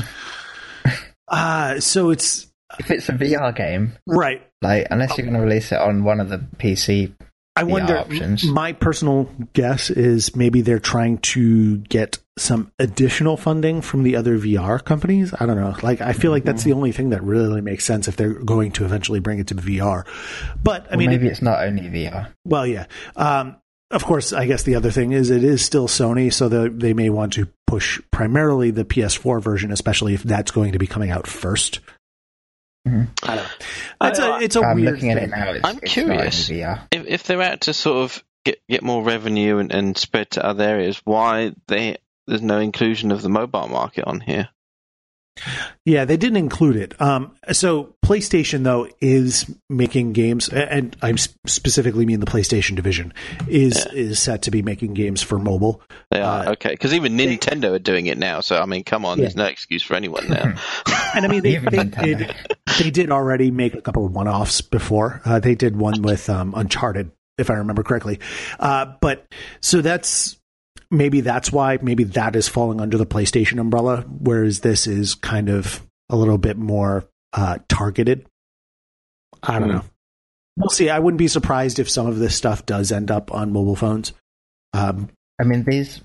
Uh, so it's if it's a VR game, right. like unless you're going to release it on one of the PC I wonder. options. My personal guess is maybe they're trying to get some additional funding from the other VR companies. I don't know. Like, I feel like that's the only thing that really makes sense if they're going to eventually bring it to VR. But I Or mean, maybe it- it's not only VR. well, yeah. Um, of course, I guess the other thing is it is still Sony, so the, they may want to push primarily the PS4 version, especially if that's going to be coming out 1st Mhm. I don't know. It's I- a it's a I'm weird looking at it now. It's, I'm it's curious. Not only VR. if if they're out to sort of get get more revenue and, and spread to other areas, why they there's no inclusion of the mobile market on here? Yeah, they didn't include it. Um, so PlayStation though is making games, and I specifically mean the PlayStation division is is set to be making games for mobile. They are Uh, okay because even Nintendo are doing it now. So I mean, come on, Yeah. there's no excuse for anyone now. And I mean, they, they did they did already make a couple of one offs before. Uh, they did one with um, Uncharted, if I remember correctly. Uh, but so that's maybe that's why maybe that is falling under the PlayStation umbrella, whereas this is kind of a little bit more uh, targeted. I don't Hmm. know. We'll see. I wouldn't be surprised if some of this stuff does end up on mobile phones. Um, I mean, these.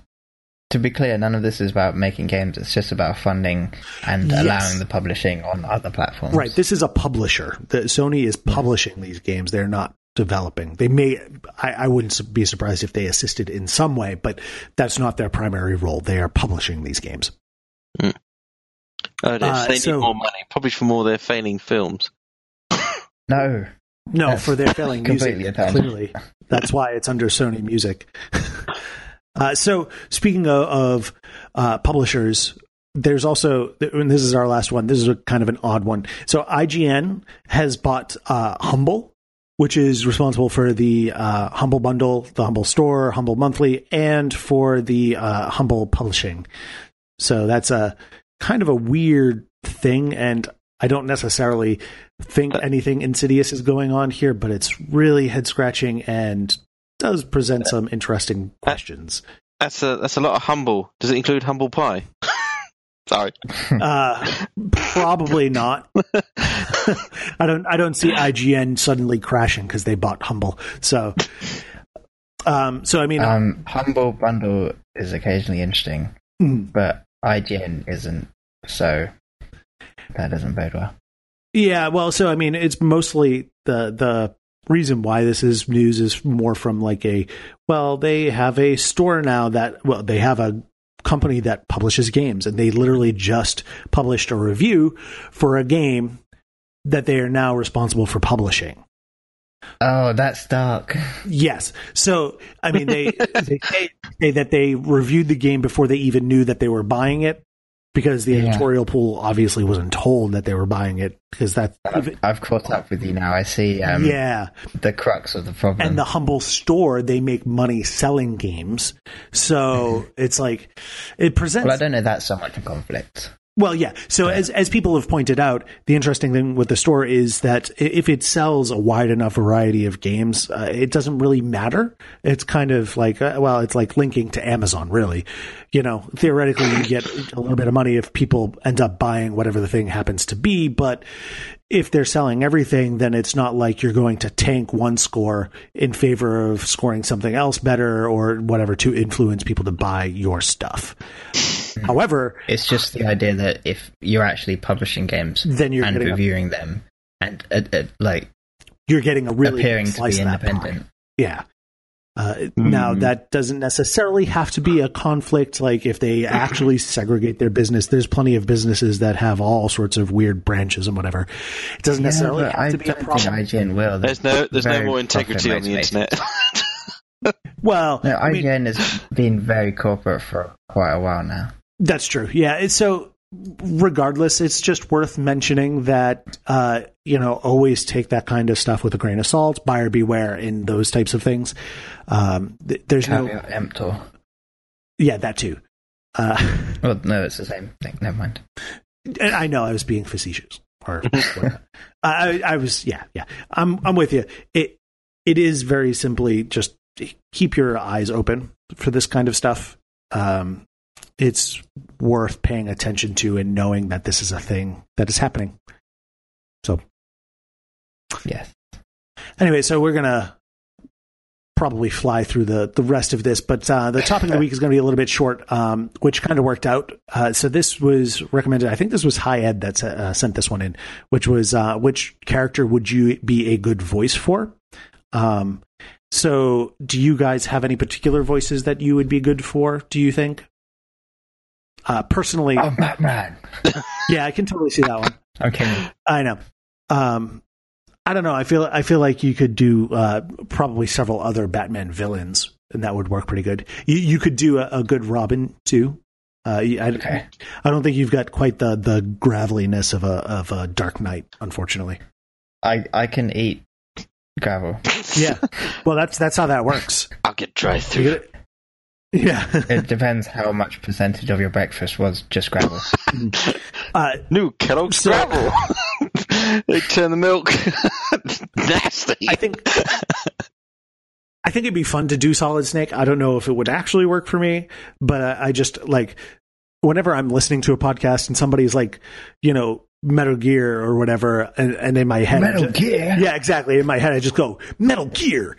To be clear, none of this is about making games. It's just about funding and Yes. allowing the publishing on other platforms. Right. This is a publisher. The Sony is publishing these games. They're not developing. They may. I, I wouldn't be surprised if they assisted in some way, but that's not their primary role. They are publishing these games. Oh, they, Uh, they so- need more money, probably from all their failing films. No. No, That's for their failing completely music. Clearly, that's why it's under Sony Music. uh, so, speaking of, of uh, publishers, there's also, and this is our last one. This is a kind of an odd one. So, IGN has bought uh, Humble, which is responsible for the uh, Humble Bundle, the Humble Store, Humble Monthly, and for the uh, Humble Publishing. So that's a kind of a weird thing, and I don't necessarily think anything insidious is going on here, but it's really head scratching and does present some interesting questions. That's a that's a lot of humble. Does it include humble pie? Sorry. Uh, probably not. I don't. I don't see IGN suddenly crashing because they bought Humble. So, um, so I mean, Um, Humble Bundle is occasionally interesting, mm, but IGN isn't. So that doesn't bode well. Yeah, well, so I mean, it's mostly the the reason why this is news is more from like a well, they have a store now that well, they have a company that publishes games, and they literally just published a review for a game that they are now responsible for publishing. Oh, that's dark. Yes. So, I mean, they they say, say that they reviewed the game before they even knew that they were buying it because the Yeah. editorial pool obviously wasn't told that they were buying it because that's I've, I've caught up with you now. I see um, yeah. the crux of the problem. and the humble store they make money selling games so it's like it presents well, I don't know that's so much a conflict. Well yeah. So as as people have pointed out the interesting thing with the store is that if it sells a wide enough variety of games uh, it doesn't really matter. It's kind of like uh, well it's like linking to amazon really. You know theoretically you get a little bit of money if people end up buying whatever the thing happens to be but if they're selling everything, then it's not like you're going to tank one score in favor of scoring something else better or whatever to influence people to buy your stuff. However, It's just the idea that if you're actually publishing games then you're and getting a, reviewing them and uh, uh, like you're getting a really appearing big to be of independent. Yeah. Uh, Now Mhm. that doesn't necessarily have to be a conflict. Like if they actually segregate their business, there's plenty of businesses that have all sorts of weird branches and whatever. It doesn't necessarily have I to be a don't problem. think IGN will. There's no there's no more integrity on the internet. well, No, I mean, IGN has been very corporate for quite a while now. That's true. Yeah. So regardless, it's just worth mentioning that uh, you know, always take that kind of stuff with a grain of salt, buyer beware in those types of things. Um, th- there's no Caveat emptor. Yeah, that too. Uh, Well, no, it's the same thing. Never mind. I know I was being facetious or. I, I was yeah, yeah. I'm I'm with you. It it is very simply just keep your eyes open for this kind of stuff. Um, it's worth paying attention to and knowing that this is a thing that is happening. So Yes. anyway, so we're gonna probably fly through the the rest of this, but uh, the topic of the week is going to be a little bit short, um, which kind of worked out. Uh, so this was recommended. I think this was High Ed that uh, sent this one in, which was uh, which character would you be a good voice for? Um, so, do you guys have any particular voices that you would be good for? Do you think? Uh, personally, Oh, Batman. yeah, I can totally see that one. Okay. I know. Um, I don't know. I feel I feel like you could do uh, probably several other Batman villains, and that would work pretty good. You, you could do a, a good Robin too. Uh, I, Okay. I don't think you've got quite the the graveliness of a of a Dark Knight, unfortunately. I I can eat gravel. Yeah. well, that's that's how that works. I'll get dry You through. Gotta- yeah. It depends how much percentage of your breakfast was just gravel. uh, New Kellogg's So- gravel. they turn the milk nasty. I think I think it'd be fun to do Solid Snake. I don't know if it would actually work for me, but I, I just like whenever I'm listening to a podcast and somebody's like, you know, Metal Gear or whatever, and, and in my head, I just- Gear. yeah, exactly. In my head, I just go Metal Gear,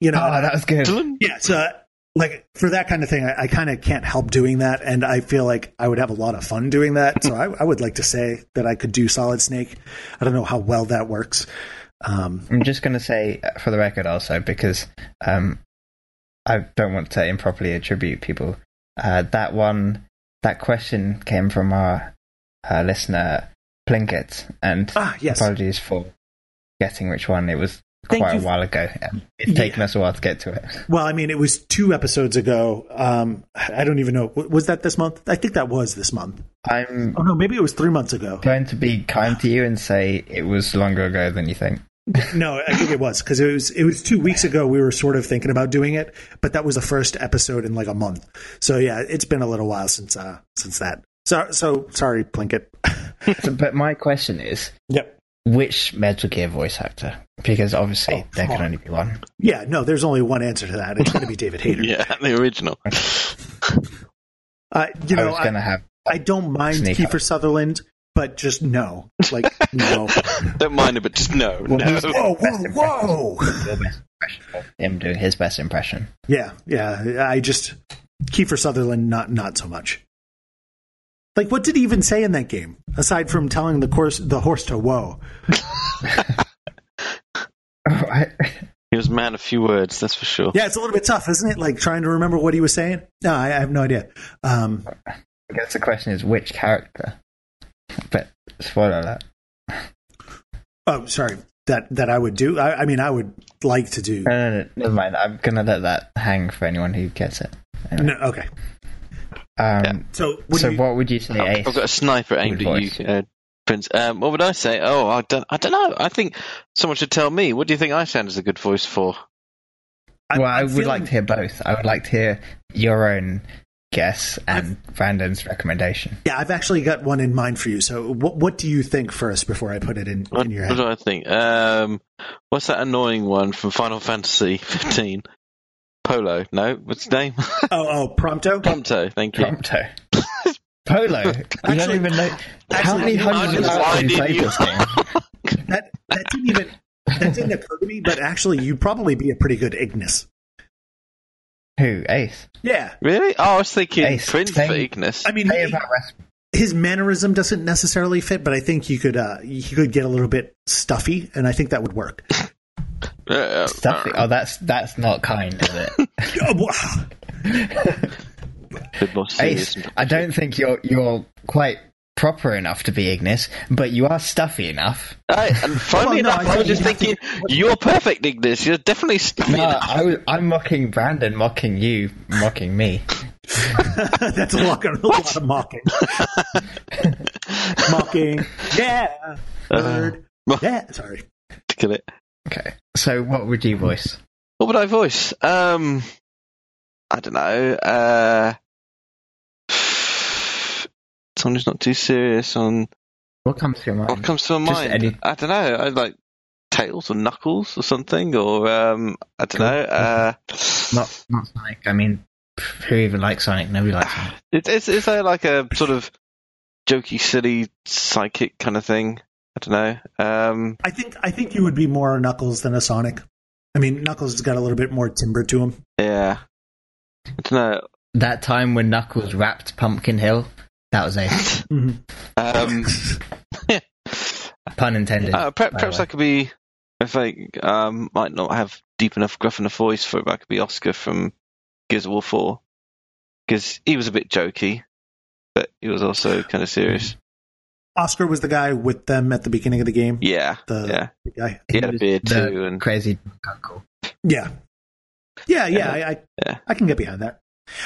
you know. Oh, that was good. yeah, so like for that kind of thing, I, I kind of can't help doing that, and I feel like I would have a lot of fun doing that. So I, I would like to say that I could do Solid Snake. I don't know how well that works. Um, I'm just going to say uh, for the record also because um, I don't want to improperly attribute people. Uh, that one, that question came from our uh, listener Plinkett, and ah, yes. apologies for getting which one. It was Thank quite you a while ago. It's Yeah. taken us a while to get to it. Well, I mean, it was two episodes ago. Um, I don't even know. Was that this month? I think that was this month. I'm Oh no, maybe it was three months ago. going to be kind to you and say it was longer ago than you think. No, I think it was because it was it was two weeks ago. We were sort of thinking about doing it, but that was the first episode in like a month. So yeah, it's been a little while since uh since that. So so sorry, Plinkett. But my question is, Yep. Which Metal Gear voice actor? Because obviously Oh, there can on. only be one. Yeah, no, there's only one answer to that. It's going to be David Hayter. yeah, the original. Uh, you I know, was I, going to have I don't mind Sneak Kiefer up. Sutherland, but just no, like no. Don't mind it, but just no, Well, no. whoa, whoa, whoa! your best impression of him doing his best impression. Yeah, yeah. I just Kiefer Sutherland, not not so much. Like, what did he even say in that game aside from telling the course the horse to whoa? Oh, I, He was a man of few words, that's for sure. Yeah, it's a little bit tough, isn't it? Like trying to remember what he was saying. No, I, I have no idea. Um, I guess the question is which character. But spoiler alert. oh, sorry. That that I would do. I, I mean, I would like to do. No, no, no, never mind. I'm gonna let that hang for anyone who gets it. No, okay. Um, Yeah. So, would so you, what would you say, I've, I've got a sniper aimed Good at you, uh, Prince. Um, what would I say? Oh, I don't, I don't know. I think someone should tell me. What do you think I sound as a good voice for? I'm- well, I I'm would feeling- like to hear both. I would like to hear your own guess and Brandon's recommendation. Yeah, I've actually got one in mind for you. So, what what do you think first before I put it in, What, in your what do I think? Um, what's that annoying one from Final Fantasy 15? Polo? No, what's his name? Oh, oh, Prompto. Prompto. Thank you. Prompto. Polo. you Actually- don't even know how many you hundreds of why hours you did played you- this game. That that didn't even that didn't occur to me. But actually, you'd probably be a pretty good Ignis. Who? Ace. Yeah, Really? Oh, I was thinking Ace, Prince same- for Ignis. I mean, Say he- his mannerism doesn't necessarily fit, but I think you could uh, you could get a little bit stuffy, and I think that would work. Uh, Stuffy. Oh, that's that's not kind, is it? Wow. bit more serious. Ace, I don't think you're you're quite proper enough to be Ignis, but you are stuffy enough. Right, and funny Well, no, enough, I I was just you have to- thinking, you're perfect, Ignis. You're definitely stuffy No. I was, I'm mocking Brandon, mocking you, mocking me. That's a lot, a lot of mocking. mocking. Yeah. Bird. yeah. Sorry. Kill it. Okay. So, what would you voice? What would I voice? Um, I don't know. Uh, someone who's not too serious on What comes to your mind? what comes to my mind. any- I don't know. I like Tails or Knuckles or something, or um, I don't Cool. know. Uh, Not not Sonic. I mean, who even likes Sonic? Nobody likes Sonic. it's it's is there like a sort of jokey, silly psychic kind of thing? I don't know. Um, I think I think you would be more a Knuckles than a Sonic. I mean, Knuckles has got a little bit more timber to him. Yeah. I don't know. That time when Knuckles rapped Pumpkin Hill, that was ace. Um, Pun intended. uh, per- perhaps way. I could be, if I um, might not have deep enough, gruff enough voice for it, but I could be Oscar from Gears of War 4. Because he was a bit jokey, but he was also kind of serious. Oscar was the guy with them at the beginning of the game. Yeah. The, yeah. the guy. He had a beard too. And crazy uncle. Yeah. Yeah, yeah, Yeah. I, I, Yeah. I can get behind that.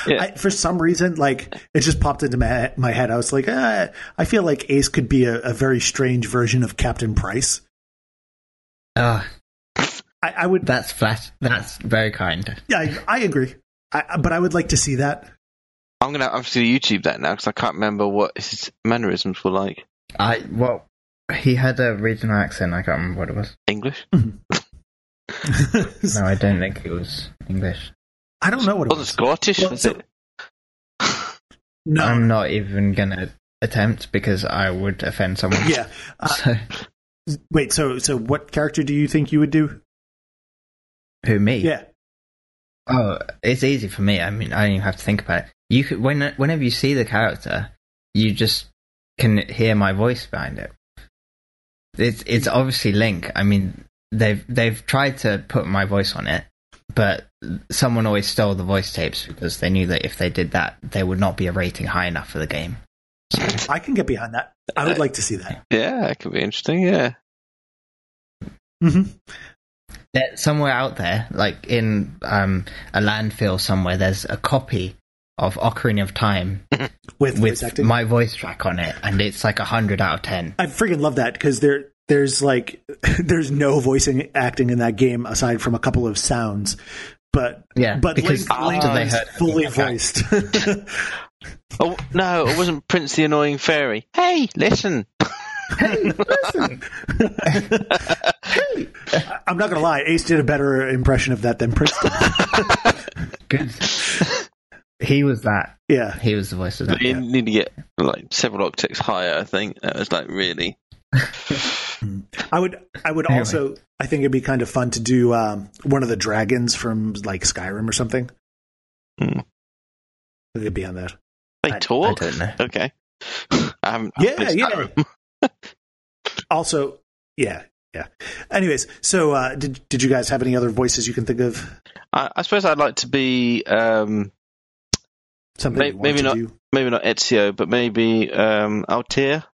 Yeah. I, for some reason, like it just popped into my my head. I was like, uh, I feel like Ace could be a, a very strange version of Captain Price. Oh, I, I would, that's flat. That's very kind. yeah, I, I agree. I, but I would like to see that. I'm going to obviously YouTube that now because I can't remember what his mannerisms were like. I well, he had a regional accent. I can't remember what it was. English? No, I don't think it was English. I don't know what it Was Was it. Scottish? Well, was it? No, I'm not even gonna attempt because I would offend someone. yeah. Uh, So, wait, so so what character do you think you would do? who me? Yeah, Oh, it's easy for me. I mean, I don't even have to think about it. You could when whenever you see the character, you just can hear my voice behind it. It's it's obviously Link. I mean, they've they've tried to put my voice on it, but someone always stole the voice tapes because they knew that if they did that, there would not be a rating high enough for the game. I can get behind that. I would like to see that. Yeah, it could be interesting. Yeah. hmm There, somewhere out there, like in um, a landfill somewhere, there's a copy of Ocarina of Time With, with acting. my voice track on it, and it's like a hundred out of ten. I freaking love that because there there's like there's no voicing acting in that game aside from a couple of sounds. But Yeah, but because Link, Link after they is heard fully voiced. Oh no, it wasn't Prince the Annoying Fairy. Hey, listen. Hey, listen. Hey. I'm not gonna lie, Ace did a better impression of that than Prince did. Good. He was that. yeah. He was the voice of that. You need to get like several octaves higher. I think that was like really. I would I would Anyway. also I think it'd be kind of fun to do um, one of the dragons from like Skyrim or something. Hmm. We could be on that. They I- I talk. don't know. Okay. I haven't. Yeah, I've played yeah. Skyrim. Also, yeah, yeah. Anyways, so uh, did did you guys have any other voices you can think of? I, I suppose I'd like to be um, Something May- you want maybe to not. do? maybe not Ezio, but maybe um, Altair,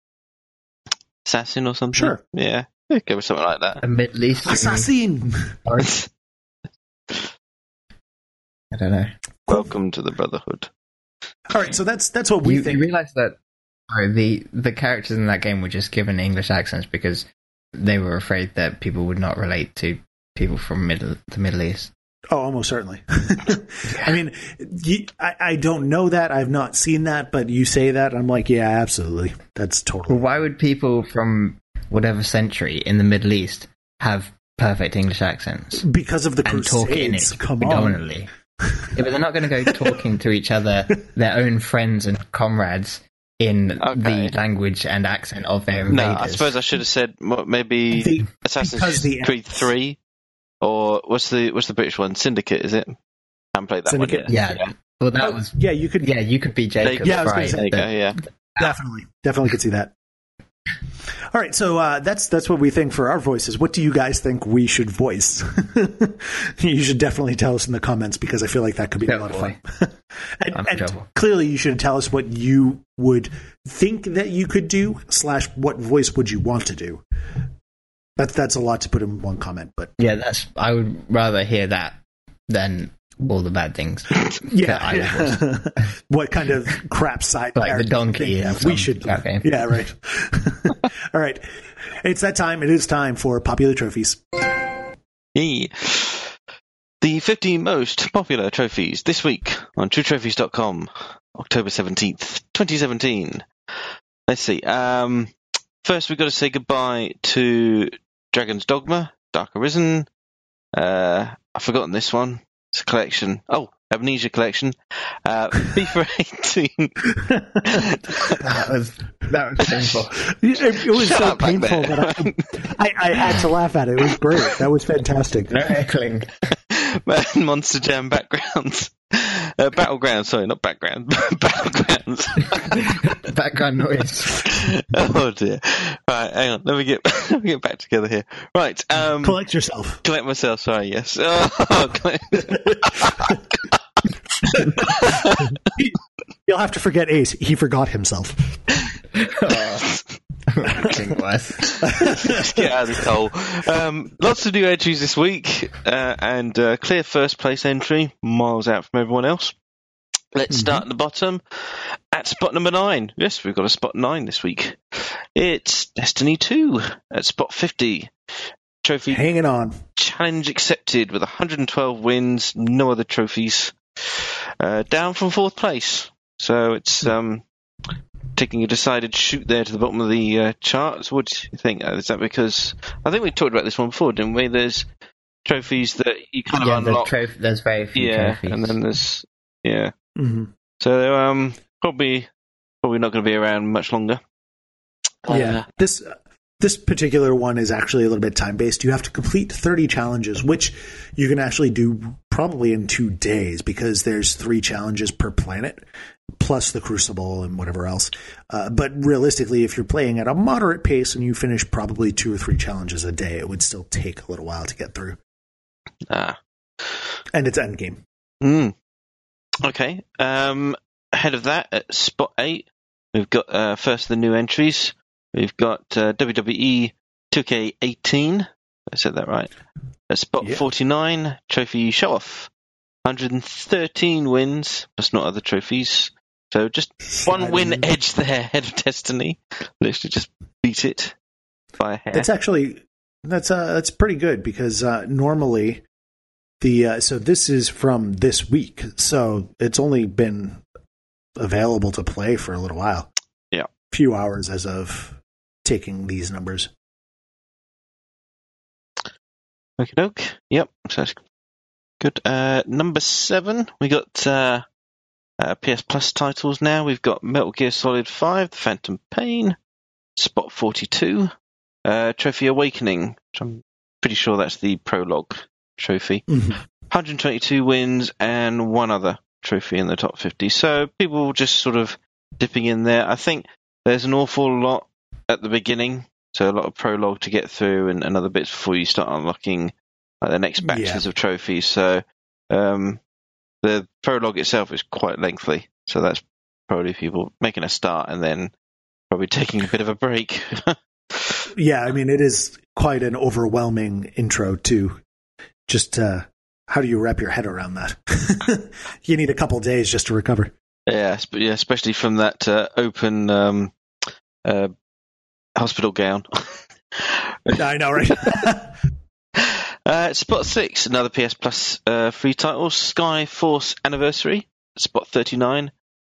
assassin or something. Sure. Yeah. Yeah, Go with something like that. A Middle Eastern. Assassin. I don't know. Welcome to the Brotherhood. All right, so that's that's what we you, think. you realize that sorry, the the characters in that game were just given English accents because they were afraid that people would not relate to people from middle the Middle East. Oh, almost certainly. I mean, you, I, I don't know that. I've not seen that, but you say that, I'm like, yeah, absolutely. That's Well, totally. why would people from whatever century in the Middle East have perfect English accents Because of the and talk in Crusades. it Come on. predominantly? yeah, but they're not going to go talking to each other, their own friends and comrades, in Okay. the language and accent of their invaders. No, I suppose I should have said maybe The- Assassin's the- Creed Three, or what's the what's the British one? Syndicate, is it? I haven't played that Syndicate? one yet. Yeah. Well, that Oh, was yeah, you could yeah. You could be Jacob Yeah, I was gonna say- There you go. Yeah. definitely, definitely could see that. All right, so uh, that's that's what we think for our voices. What do you guys think we should voice? you should definitely tell us in the comments because I feel like that could be a Yeah, lot of fun. and I'm in and clearly, you should tell us what you would think that you could do slash what voice would you want to do. That's that's a lot to put in one comment, but Yeah, that's. I would rather hear that than all the bad things. yeah, I would yeah. what kind of crap side Like the character donkey you we some should crap game. yeah right all right it's that time it is time for popular trophies Yeah. The 15 most popular trophies this week on TrueTrophies.com, October 17th, 2017. Let's see. Um, first, we've got to say goodbye to Dragon's Dogma, Dark Arisen. Uh, I've forgotten this one. It's a collection. Oh, Amnesia Collection, uh, FIFA 18. that was that was painful. It, it was Shut so up painful there. that I, I, I had to laugh at it. It was great. That was fantastic. No heckling. Monster Jam backgrounds. Uh, battlegrounds, sorry, not background. battlegrounds. Background noise. oh dear. Right, hang on. Let me get let me get back together here. Right. Um, Collect yourself. collect myself. Sorry. Yes. Oh, You'll have to forget Ace. He forgot himself. Oh. Get out of this hole. Um, lots of new entries this week, uh, and uh, clear first place entry, miles out from everyone else. Let's start at the bottom at spot number nine. Yes, we've got a spot nine this week. It's Destiny 2 at spot 50. Trophy Hanging on. challenge accepted with 112 wins, no other trophies. Uh, down from fourth place. So it's um, taking a decided shoot there to the bottom of the uh, chart. So what do you think? Uh, Is that because I think we talked about this one before, didn't we? There's trophies that you kind of Yeah, there's, unlock. troph- there's very few yeah, trophies. and then there's yeah. hmm So um, probably probably not going to be around much longer. yeah. This this particular one is actually a little bit time based. You have to complete 30 challenges, which you can actually do probably in two days because there's three challenges per planet, plus the Crucible and whatever else. Uh, but realistically, if you're playing at a moderate pace and you finish probably two or three challenges a day, it would still take a little while to get through. Ah. And it's endgame. Mm. Okay. Um, ahead of that, at spot eight, we've got uh, first the new entries. We've got uh, WWE 2K18. I said that right. At spot Yeah. 49, trophy show off. 113 wins, plus not other trophies. So just one win edge there ahead of Destiny. Literally just beat it by a hair. That's actually that's uh that's pretty good because uh, normally the uh, so this is from this week, so it's only been available to play for a little while. Yeah. few hours as of taking these numbers. Okie doke. Yep. So that's good. Uh, number seven, we got uh, PS Plus titles now. We've got Metal Gear Solid 5, The Phantom Pain, Spot 42, uh, Trophy Awakening, which I'm pretty sure that's the prologue trophy. 122 wins and one other trophy in the top 50. So people just sort of dipping in there. I think there's an awful lot at the beginning, so a lot of prologue to get through and, and other bits before you start unlocking like, the next batches of trophies. So um, the prologue itself is quite lengthy, so that's probably people making a start and then probably taking a bit of a break. Yeah, I mean it is quite an overwhelming intro too. Just uh, how do you wrap your head around that? you need a couple days just to recover. Yeah, yeah, especially from that uh, open um, uh, hospital gown. I know, right? Uh, spot six, another PS Plus uh, free title, Sky Force Anniversary. Spot thirty-nine,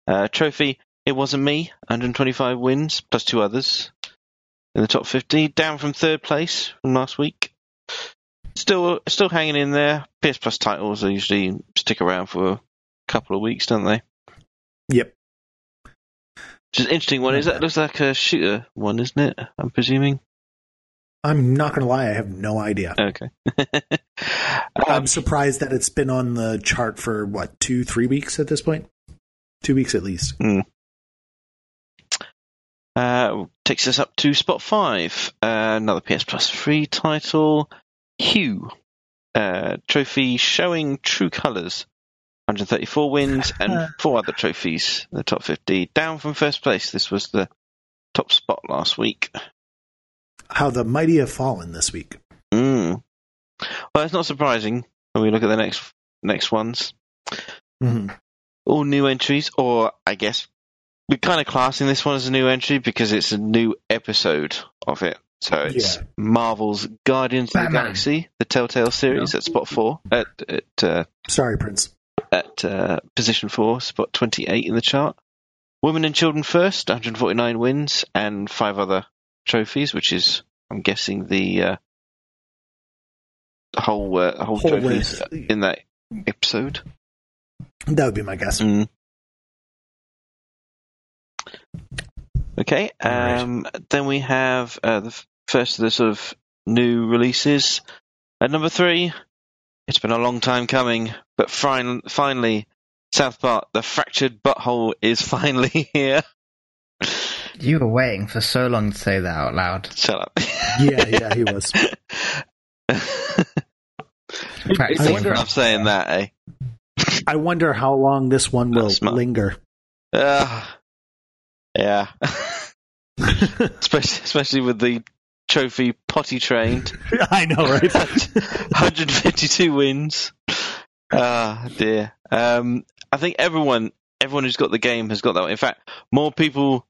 uh, trophy. It wasn't me. 125 wins plus two others in the top 50, down from third place from last week. Still, still hanging in there. PS Plus titles are usually stick around for a couple of weeks, don't they? yep. Which is an interesting one. Is that looks like a shooter one, isn't it? I'm presuming. I'm not going to lie, I have no idea. Okay. I'm surprised that it's been on the chart for what two, three weeks at this point. Two weeks at least. uh, takes us up to spot five. Uh, another PS Plus free title, Hue. Uh, trophy showing true colours. 134 wins and four other trophies in the top 50. Down from first place. This was the top spot last week. How the mighty have fallen this week. Mm. Well, it's not surprising when we look at the next next ones. Mhm. all new entries, or I guess we're kind of classing this one as a new entry because it's a new episode of it. So it's Yeah. Marvel's Guardians of the Galaxy, the Telltale series at spot four, at at uh, Sorry, Prince. at uh, position four, spot twenty eight in the chart. Women and Children First, 149 wins and five other trophies, which is I'm guessing the uh, whole uh, whole, Whole trophies list. in that episode. That would be my guess. Mm. Okay. Alright. Um, then we have uh, the first of the sort of new releases. At number three, it's been a long time coming, but fin- finally, South Park: The Fractured But Whole is finally here. You were waiting for so long to say that out loud. Shut up. Yeah, yeah, he was. It's Practicing wonder- enough saying that, eh? I wonder how long this one will That's linger. Uh, yeah. especially, especially with the trophy potty trained. I know, right? 152 wins. Ah, dear. Um, I think everyone, everyone who's got the game has got that. One. In fact, more people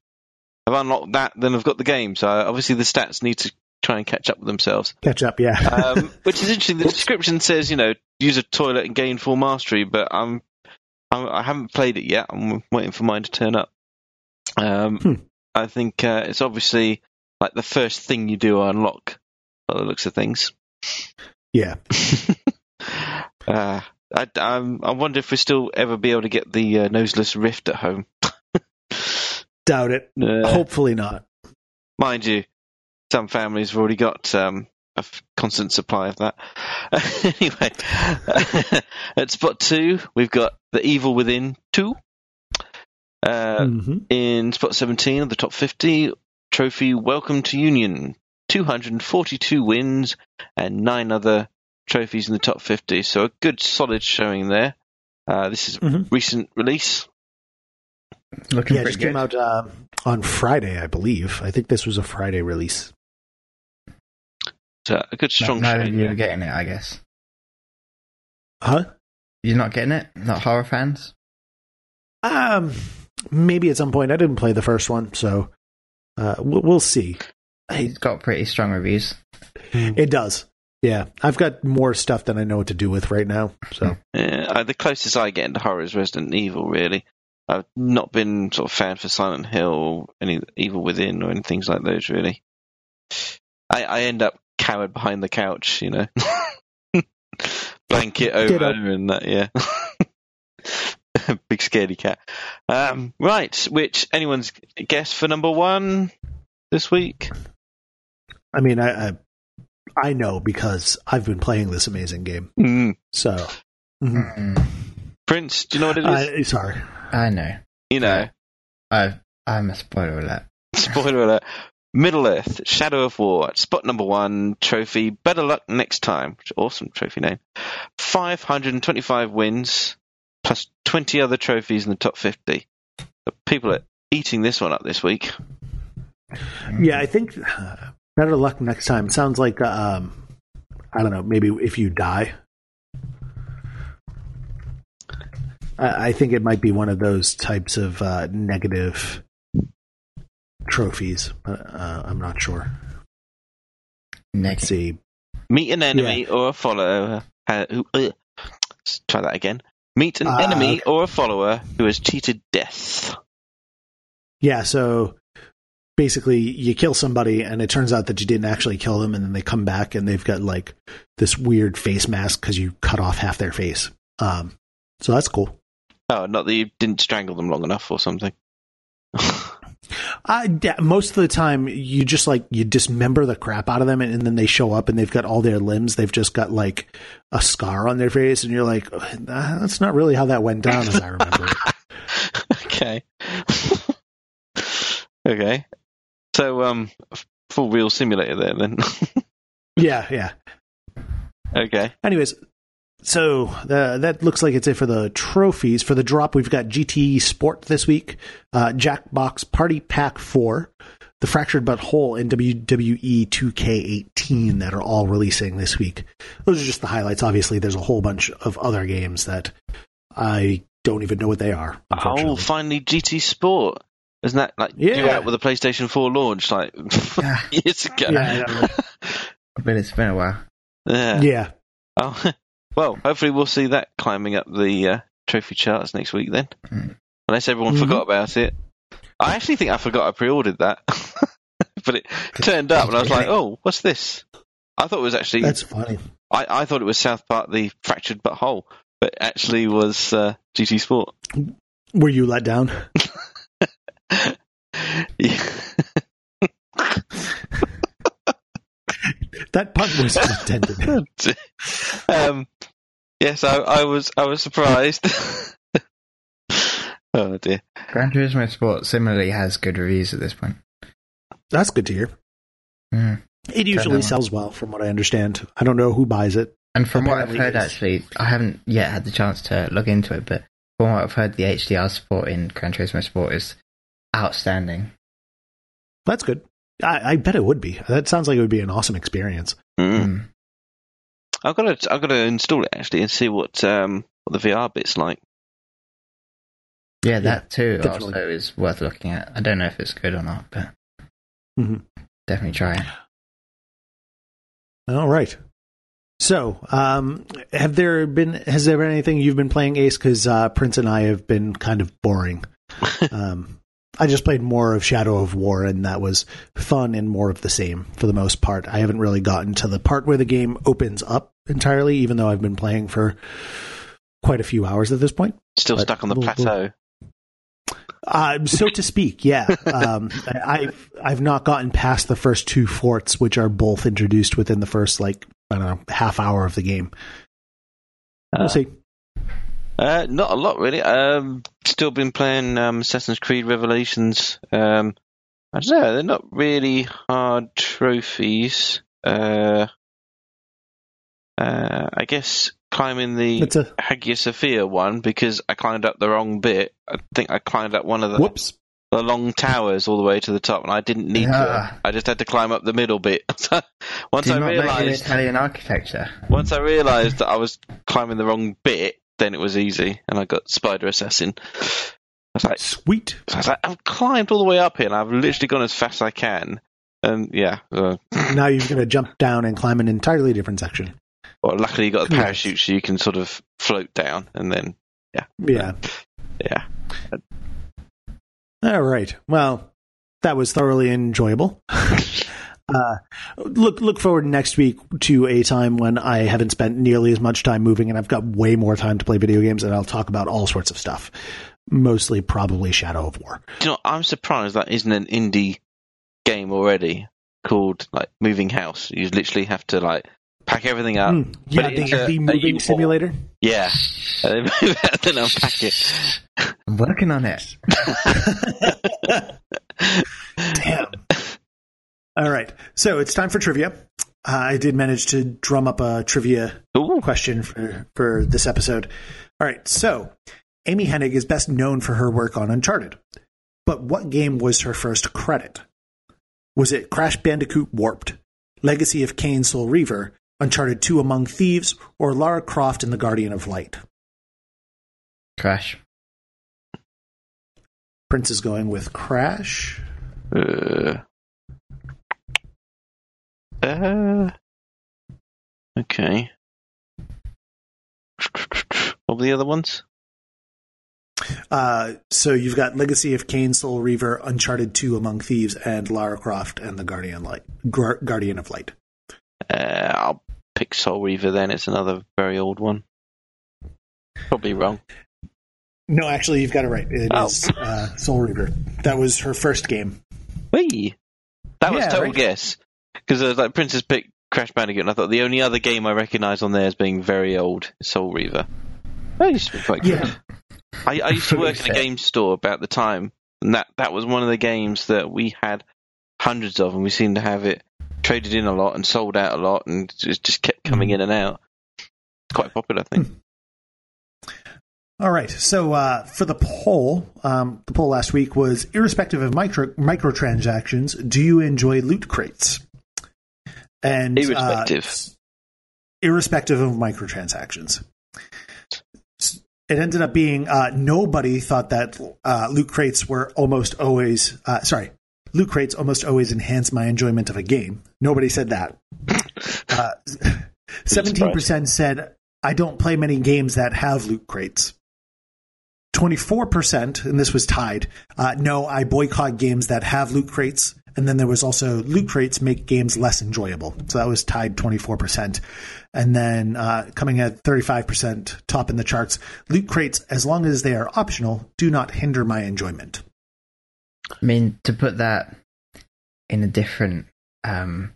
have unlocked that then I've got the game. So obviously the stats need to try and catch up with themselves. Catch up, yeah. Um, which is interesting. The description says, you know, use a toilet and gain full mastery, but I'm, I'm I haven't played it yet. I'm waiting for mine to turn up. Um, Hmm. I think uh, it's obviously like the first thing you do unlock. By the looks of things. yeah. uh, I, um, I wonder if we'll still ever be able to get the uh, Nosulus Rift at home. Doubt it. Uh, Hopefully not. mind you, some families have already got um, a f- constant supply of that. anyway, at spot two, we've got The Evil Within 2. Uh, hmm In spot 17 of the top 50, trophy Welcome to Union. 242 wins and nine other trophies in the top 50. So a good solid showing there. Uh, this is a Mhm. recent release. Looking Yeah, it just good. came out uh, on Friday, I believe. I think this was a Friday release. So a good strong no, no, you're getting it, I guess. Huh? You're not getting it? Not horror fans? Um, maybe at some point. I didn't play the first one, so uh, we'll, we'll see. It's got pretty strong reviews. It does. Yeah, I've got more stuff than I know what to do with right now. So Yeah, the closest I get into horror is Resident Evil, really. I've not been sort of fan for Silent Hill or any Evil Within or any things like those, really. I, I end up cowered behind the couch, you know. Blanket over Ditto. and that, yeah. Big scaredy cat. Um, right, which anyone's guess for number one this week? I mean, I, I I know because I've been playing this amazing game. Mm. So mhm. Mm, Prince, do you know what it is? I, sorry. I know. you know. I, I'm a spoiler alert. Spoiler alert. Middle Earth, Shadow of War, spot number one, trophy, better luck next time. Which awesome trophy name. 525 wins, plus 20 other trophies in the top 50. The people are eating this one up this week. Yeah, I think uh, better luck next time. Sounds like um, I don't know. Maybe if you die, I, I think it might be one of those types of uh, negative trophies. But, uh, I'm not sure. Let's see. Meet an enemy or a follower. Uh, who, uh, let's try that again. Meet an Ah, enemy okay. or a follower who has cheated death. Yeah, so basically you kill somebody and it turns out that you didn't actually kill them and then they come back and they've got like this weird face mask because you cut off half their face. Um, so that's cool. Oh, not that you didn't strangle them long enough or something. Uh, yeah, most of the time, you just like you dismember the crap out of them, and, and then they show up and they've got all their limbs. They've just got like a scar on their face, and you're like, "Uh, that's not really how that went down, as I remember. okay. okay. So, um, full real simulator there then. yeah, yeah. okay. Anyways, so uh, that looks like it's it for the trophies. For the drop, we've got GT Sport this week, uh, Jackbox Party Pack 4, The Fractured But Whole, and WWE 2K18 that are all releasing this week. Those are just the highlights. Obviously, there's a whole bunch of other games that I don't even know what they are. Oh, finally GT Sport. Isn't that like due Yeah. out with the PlayStation 4 launch like Yeah. years ago? Yeah, I know. But it's been a while. Yeah. yeah. Oh, well, hopefully we'll see that climbing up the uh, trophy charts next week then. Mm. Unless everyone Mhm. forgot about it. I actually think I forgot I pre-ordered that, but it turned up and I was like, "Oh, what's this?" I thought it was actually That's funny. I, I thought it was South Park, the fractured but whole. but actually was uh, GT Sport. Were you let down? Yeah. That pun was intended. um, yes, I, I was I was surprised. oh dear. Gran Turismo Sport similarly has good reviews at this point. That's good to hear. Mm. It usually sells well, from what I understand. I don't know who buys it. And from what I've heard, actually, I haven't yet had the chance to look into it, but from what I've heard, the HDR support in Gran Turismo Sport is outstanding. That's good. I, I bet it would be. That sounds like it would be an awesome experience. Mm. Mm. I've got to I've got to install it actually and see what um what the VR bit's like. Yeah, that too definitely. also is worth looking at. I don't know if it's good or not, but Mhm. definitely try it. All right. So, um, have there been has there been anything you've been playing, Ace? Because uh, Prince and I have been kind of boring. um, I just played more of Shadow of War, and that was fun and more of the same for the most part. I haven't really gotten to the part where the game opens up entirely, even though I've been playing for quite a few hours at this point. Still But stuck on the we'll- plateau. Uh, so to speak, yeah. Um, I, I've I've not gotten past the first two forts, which are both introduced within the first like I don't know half hour of the game. We'll Uh, see. Uh, not a lot really. Um, still been playing um, Assassin's Creed Revelations. Um, I don't know. They're not really hard trophies. Uh, uh, I guess climbing the It's a Hagia Sophia one because I climbed up the wrong bit. I think I climbed up one of the, whoops. the long towers all the way to the top, and I didn't need to. Ah. I just had to climb up the middle bit. once I realised, Italian architecture? once I realised that I was climbing the wrong bit, then it was easy, and I got Spider Assassin. I was like, Sweet. I was like, I've climbed all the way up here, and I've literally gone as fast as I can. And yeah, uh, Now you're going to jump down and climb an entirely different section. well, luckily you got the Nice. parachute, so you can sort of float down, and then yeah, Yeah. yeah, All right. Well, that was thoroughly enjoyable. uh, look look forward next week to a time when I haven't spent nearly as much time moving, and I've got way more time to play video games, and I'll talk about all sorts of stuff. Mostly, probably Shadow of War. Do you know, I'm surprised that isn't an indie game already called like Moving House. You literally have to like pack everything up. Hmm. Yeah, the, into the moving simulator. Yeah, then move out and unpack it. I'm working on it. Damn. All right. So it's time for trivia. Uh, I did manage to drum up a trivia Ooh, question for, for this episode. All right. So Amy Hennig is best known for her work on Uncharted. But what game was her first credit? Was it Crash Bandicoot Warped, Legacy of Kain Soul Reaver, Uncharted 2 Among Thieves, or Lara Croft and the Guardian of Light? Crash. Prince is going with Crash. Uh, uh, okay. What were the other ones? Uh, so you've got Legacy of Kain, Soul Reaver, Uncharted 2 Among Thieves, and Lara Croft and the Guardian Light, Gu- Guardian of Light. Uh, I'll pick Soul Reaver then. It's another very old one. Probably wrong. No, actually, you've got it right. It is Oh. uh, Soul Reaver. That was her first game. Whee! That was Yeah, total right. guess. Because uh, like Prince's picked Crash Bandicoot, and I thought the only other game I recognise on there as being very old is Soul Reaver. That used to be quite good. Yeah. I, I used to work in a game store about the time, and that, that was one of the games that we had hundreds of, and we seemed to have it traded in a lot and sold out a lot, and just, just kept coming Mm. in and out. It's quite popular, I think. All right. So uh, for the poll, um, the poll last week was irrespective of micro microtransactions, do you enjoy loot crates? And uh, Irrespective. irrespective of microtransactions. It ended up being uh, nobody thought that uh, loot crates were almost always uh, sorry. Loot crates almost always enhance my enjoyment of a game. Nobody said that. Uh, Seventeen percent said I don't play many games that have loot crates. Twenty-four percent, and this was tied. Uh, no, I boycott games that have loot crates, And then there was also loot crates make games less enjoyable. So that was tied 24%. And then uh, coming at 35% top in the charts, loot crates, as long as they are optional, do not hinder my enjoyment. I mean, to put that in a different um,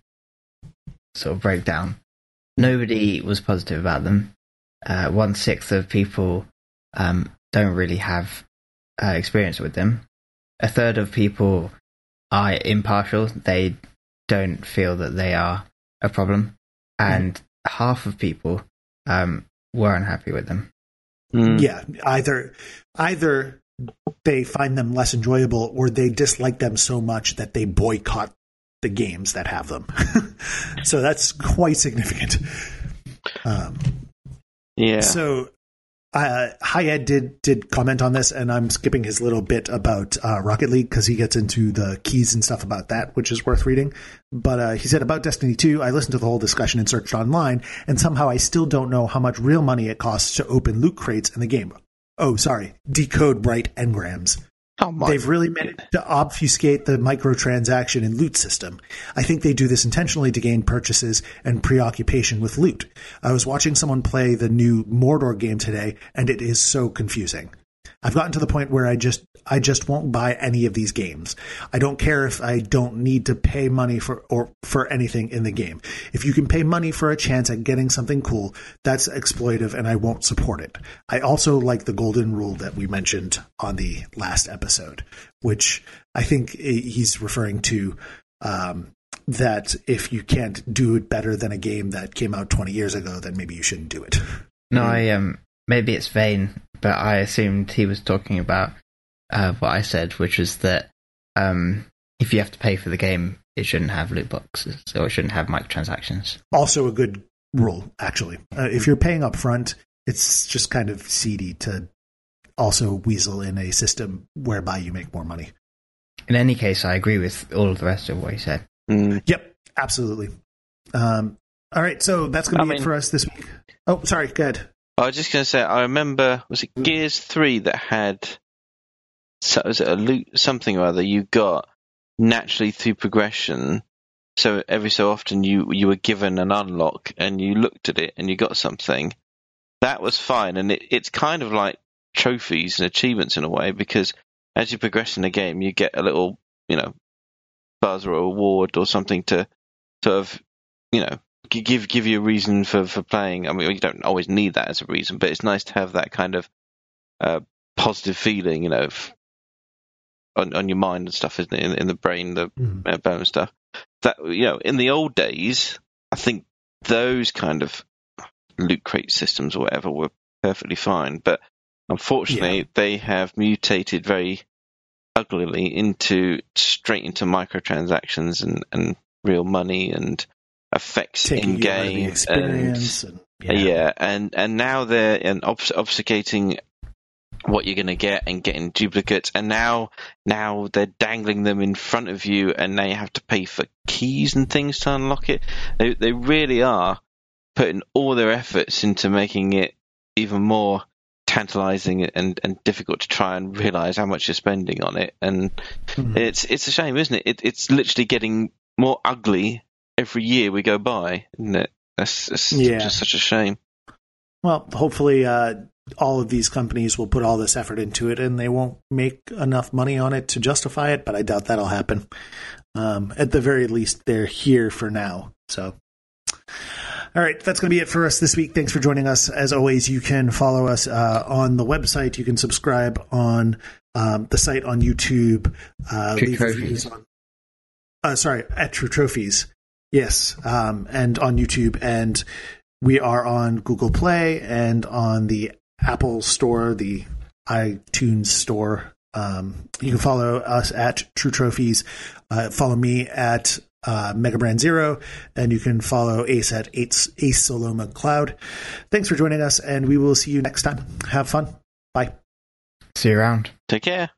sort of breakdown, nobody was positive about them. Uh, one sixth of people um, don't really have uh, experience with them. A third of people are impartial; they don't feel that they are a problem, and mm. half of people um, were unhappy with them. Mm. Yeah, either either they find them less enjoyable or they dislike them so much that they boycott the games that have them. so that's quite significant. Um, yeah. So uh, Ed did did comment on this, and I'm skipping his little bit about uh, Rocket League because he gets into the keys and stuff about that, which is worth reading. But uh, he said about Destiny 2, I listened to the whole discussion and searched online, and somehow I still don't know how much real money it costs to open loot crates in the game. Oh, sorry, decode bright engrams. They've really managed to obfuscate the microtransaction and loot system. I think they do this intentionally to gain purchases and preoccupation with loot. I was watching someone play the new Mordor game today, and it is so confusing. I've gotten to the point where I just I just won't buy any of these games. I don't care if I don't need to pay money for or for anything in the game. If you can pay money for a chance at getting something cool, that's exploitive and I won't support it. I also like the golden rule that we mentioned on the last episode, which I think he's referring to um, that if you can't do it better than a game that came out 20 years ago, then maybe you shouldn't do it. No, I um maybe it's vain, but I assumed he was talking about uh, what I said, which is that um, if you have to pay for the game, it shouldn't have loot boxes or it shouldn't have microtransactions. Also, a good rule, actually. Uh, if you're paying up front, it's just kind of seedy to also weasel in a system whereby you make more money. In any case, I agree with all of the rest of what he said. Mm. Yep, absolutely. Um, all right, so that's going to be mean, it for us this week. Oh, sorry, good. I was just going to say, I remember, was it Gears 3 that had so was it a loot something or other you got naturally through progression. So every so often you you were given an unlock and you looked at it and you got something. That was fine, and it, it's kind of like trophies and achievements in a way because as you progress in the game, you get a little you know buzz or award or something to sort of you know give give you a reason for for playing. I mean, you don't always need that as a reason, but it's nice to have that kind of uh, positive feeling, you know, on, on your mind and stuff, isn't it? In, in the brain, the mm. bone stuff. That you know, in the old days, I think those kind of loot crate systems or whatever were perfectly fine, but unfortunately, yeah. they have mutated very uglily into straight into microtransactions and, and real money and effects in game and, and yeah. yeah. and and now they're and obf- obfuscating what you're going to get and getting duplicates and now now they're dangling them in front of you and now you have to pay for keys and things to unlock it they they really are putting all their efforts into making it even more tantalizing and, and difficult to try and realize how much you're spending on it and mm-hmm. it's it's a shame isn't it? it it's literally getting more ugly every year we go by isn't it that's, that's yeah. just such a shame well hopefully uh all of these companies will put all this effort into it and they won't make enough money on it to justify it, but I doubt that'll happen. Um, at the very least, they're here for now. So, all right, that's going to be it for us this week. Thanks for joining us. As always, you can follow us uh, on the website. You can subscribe on um, the site on YouTube. Uh, leave reviews on. Uh, sorry, at True Trophies. Yes, um, and on YouTube, and we are on Google Play and on the Apple Store, the iTunes Store. Um, you can follow us at True Trophies. Uh, follow me at uh, Mega Brand Zero, and you can follow Ace at Ace, Ace Soloma Cloud. Thanks for joining us, and we will see you next time. Have fun. Bye. See you around. Take care.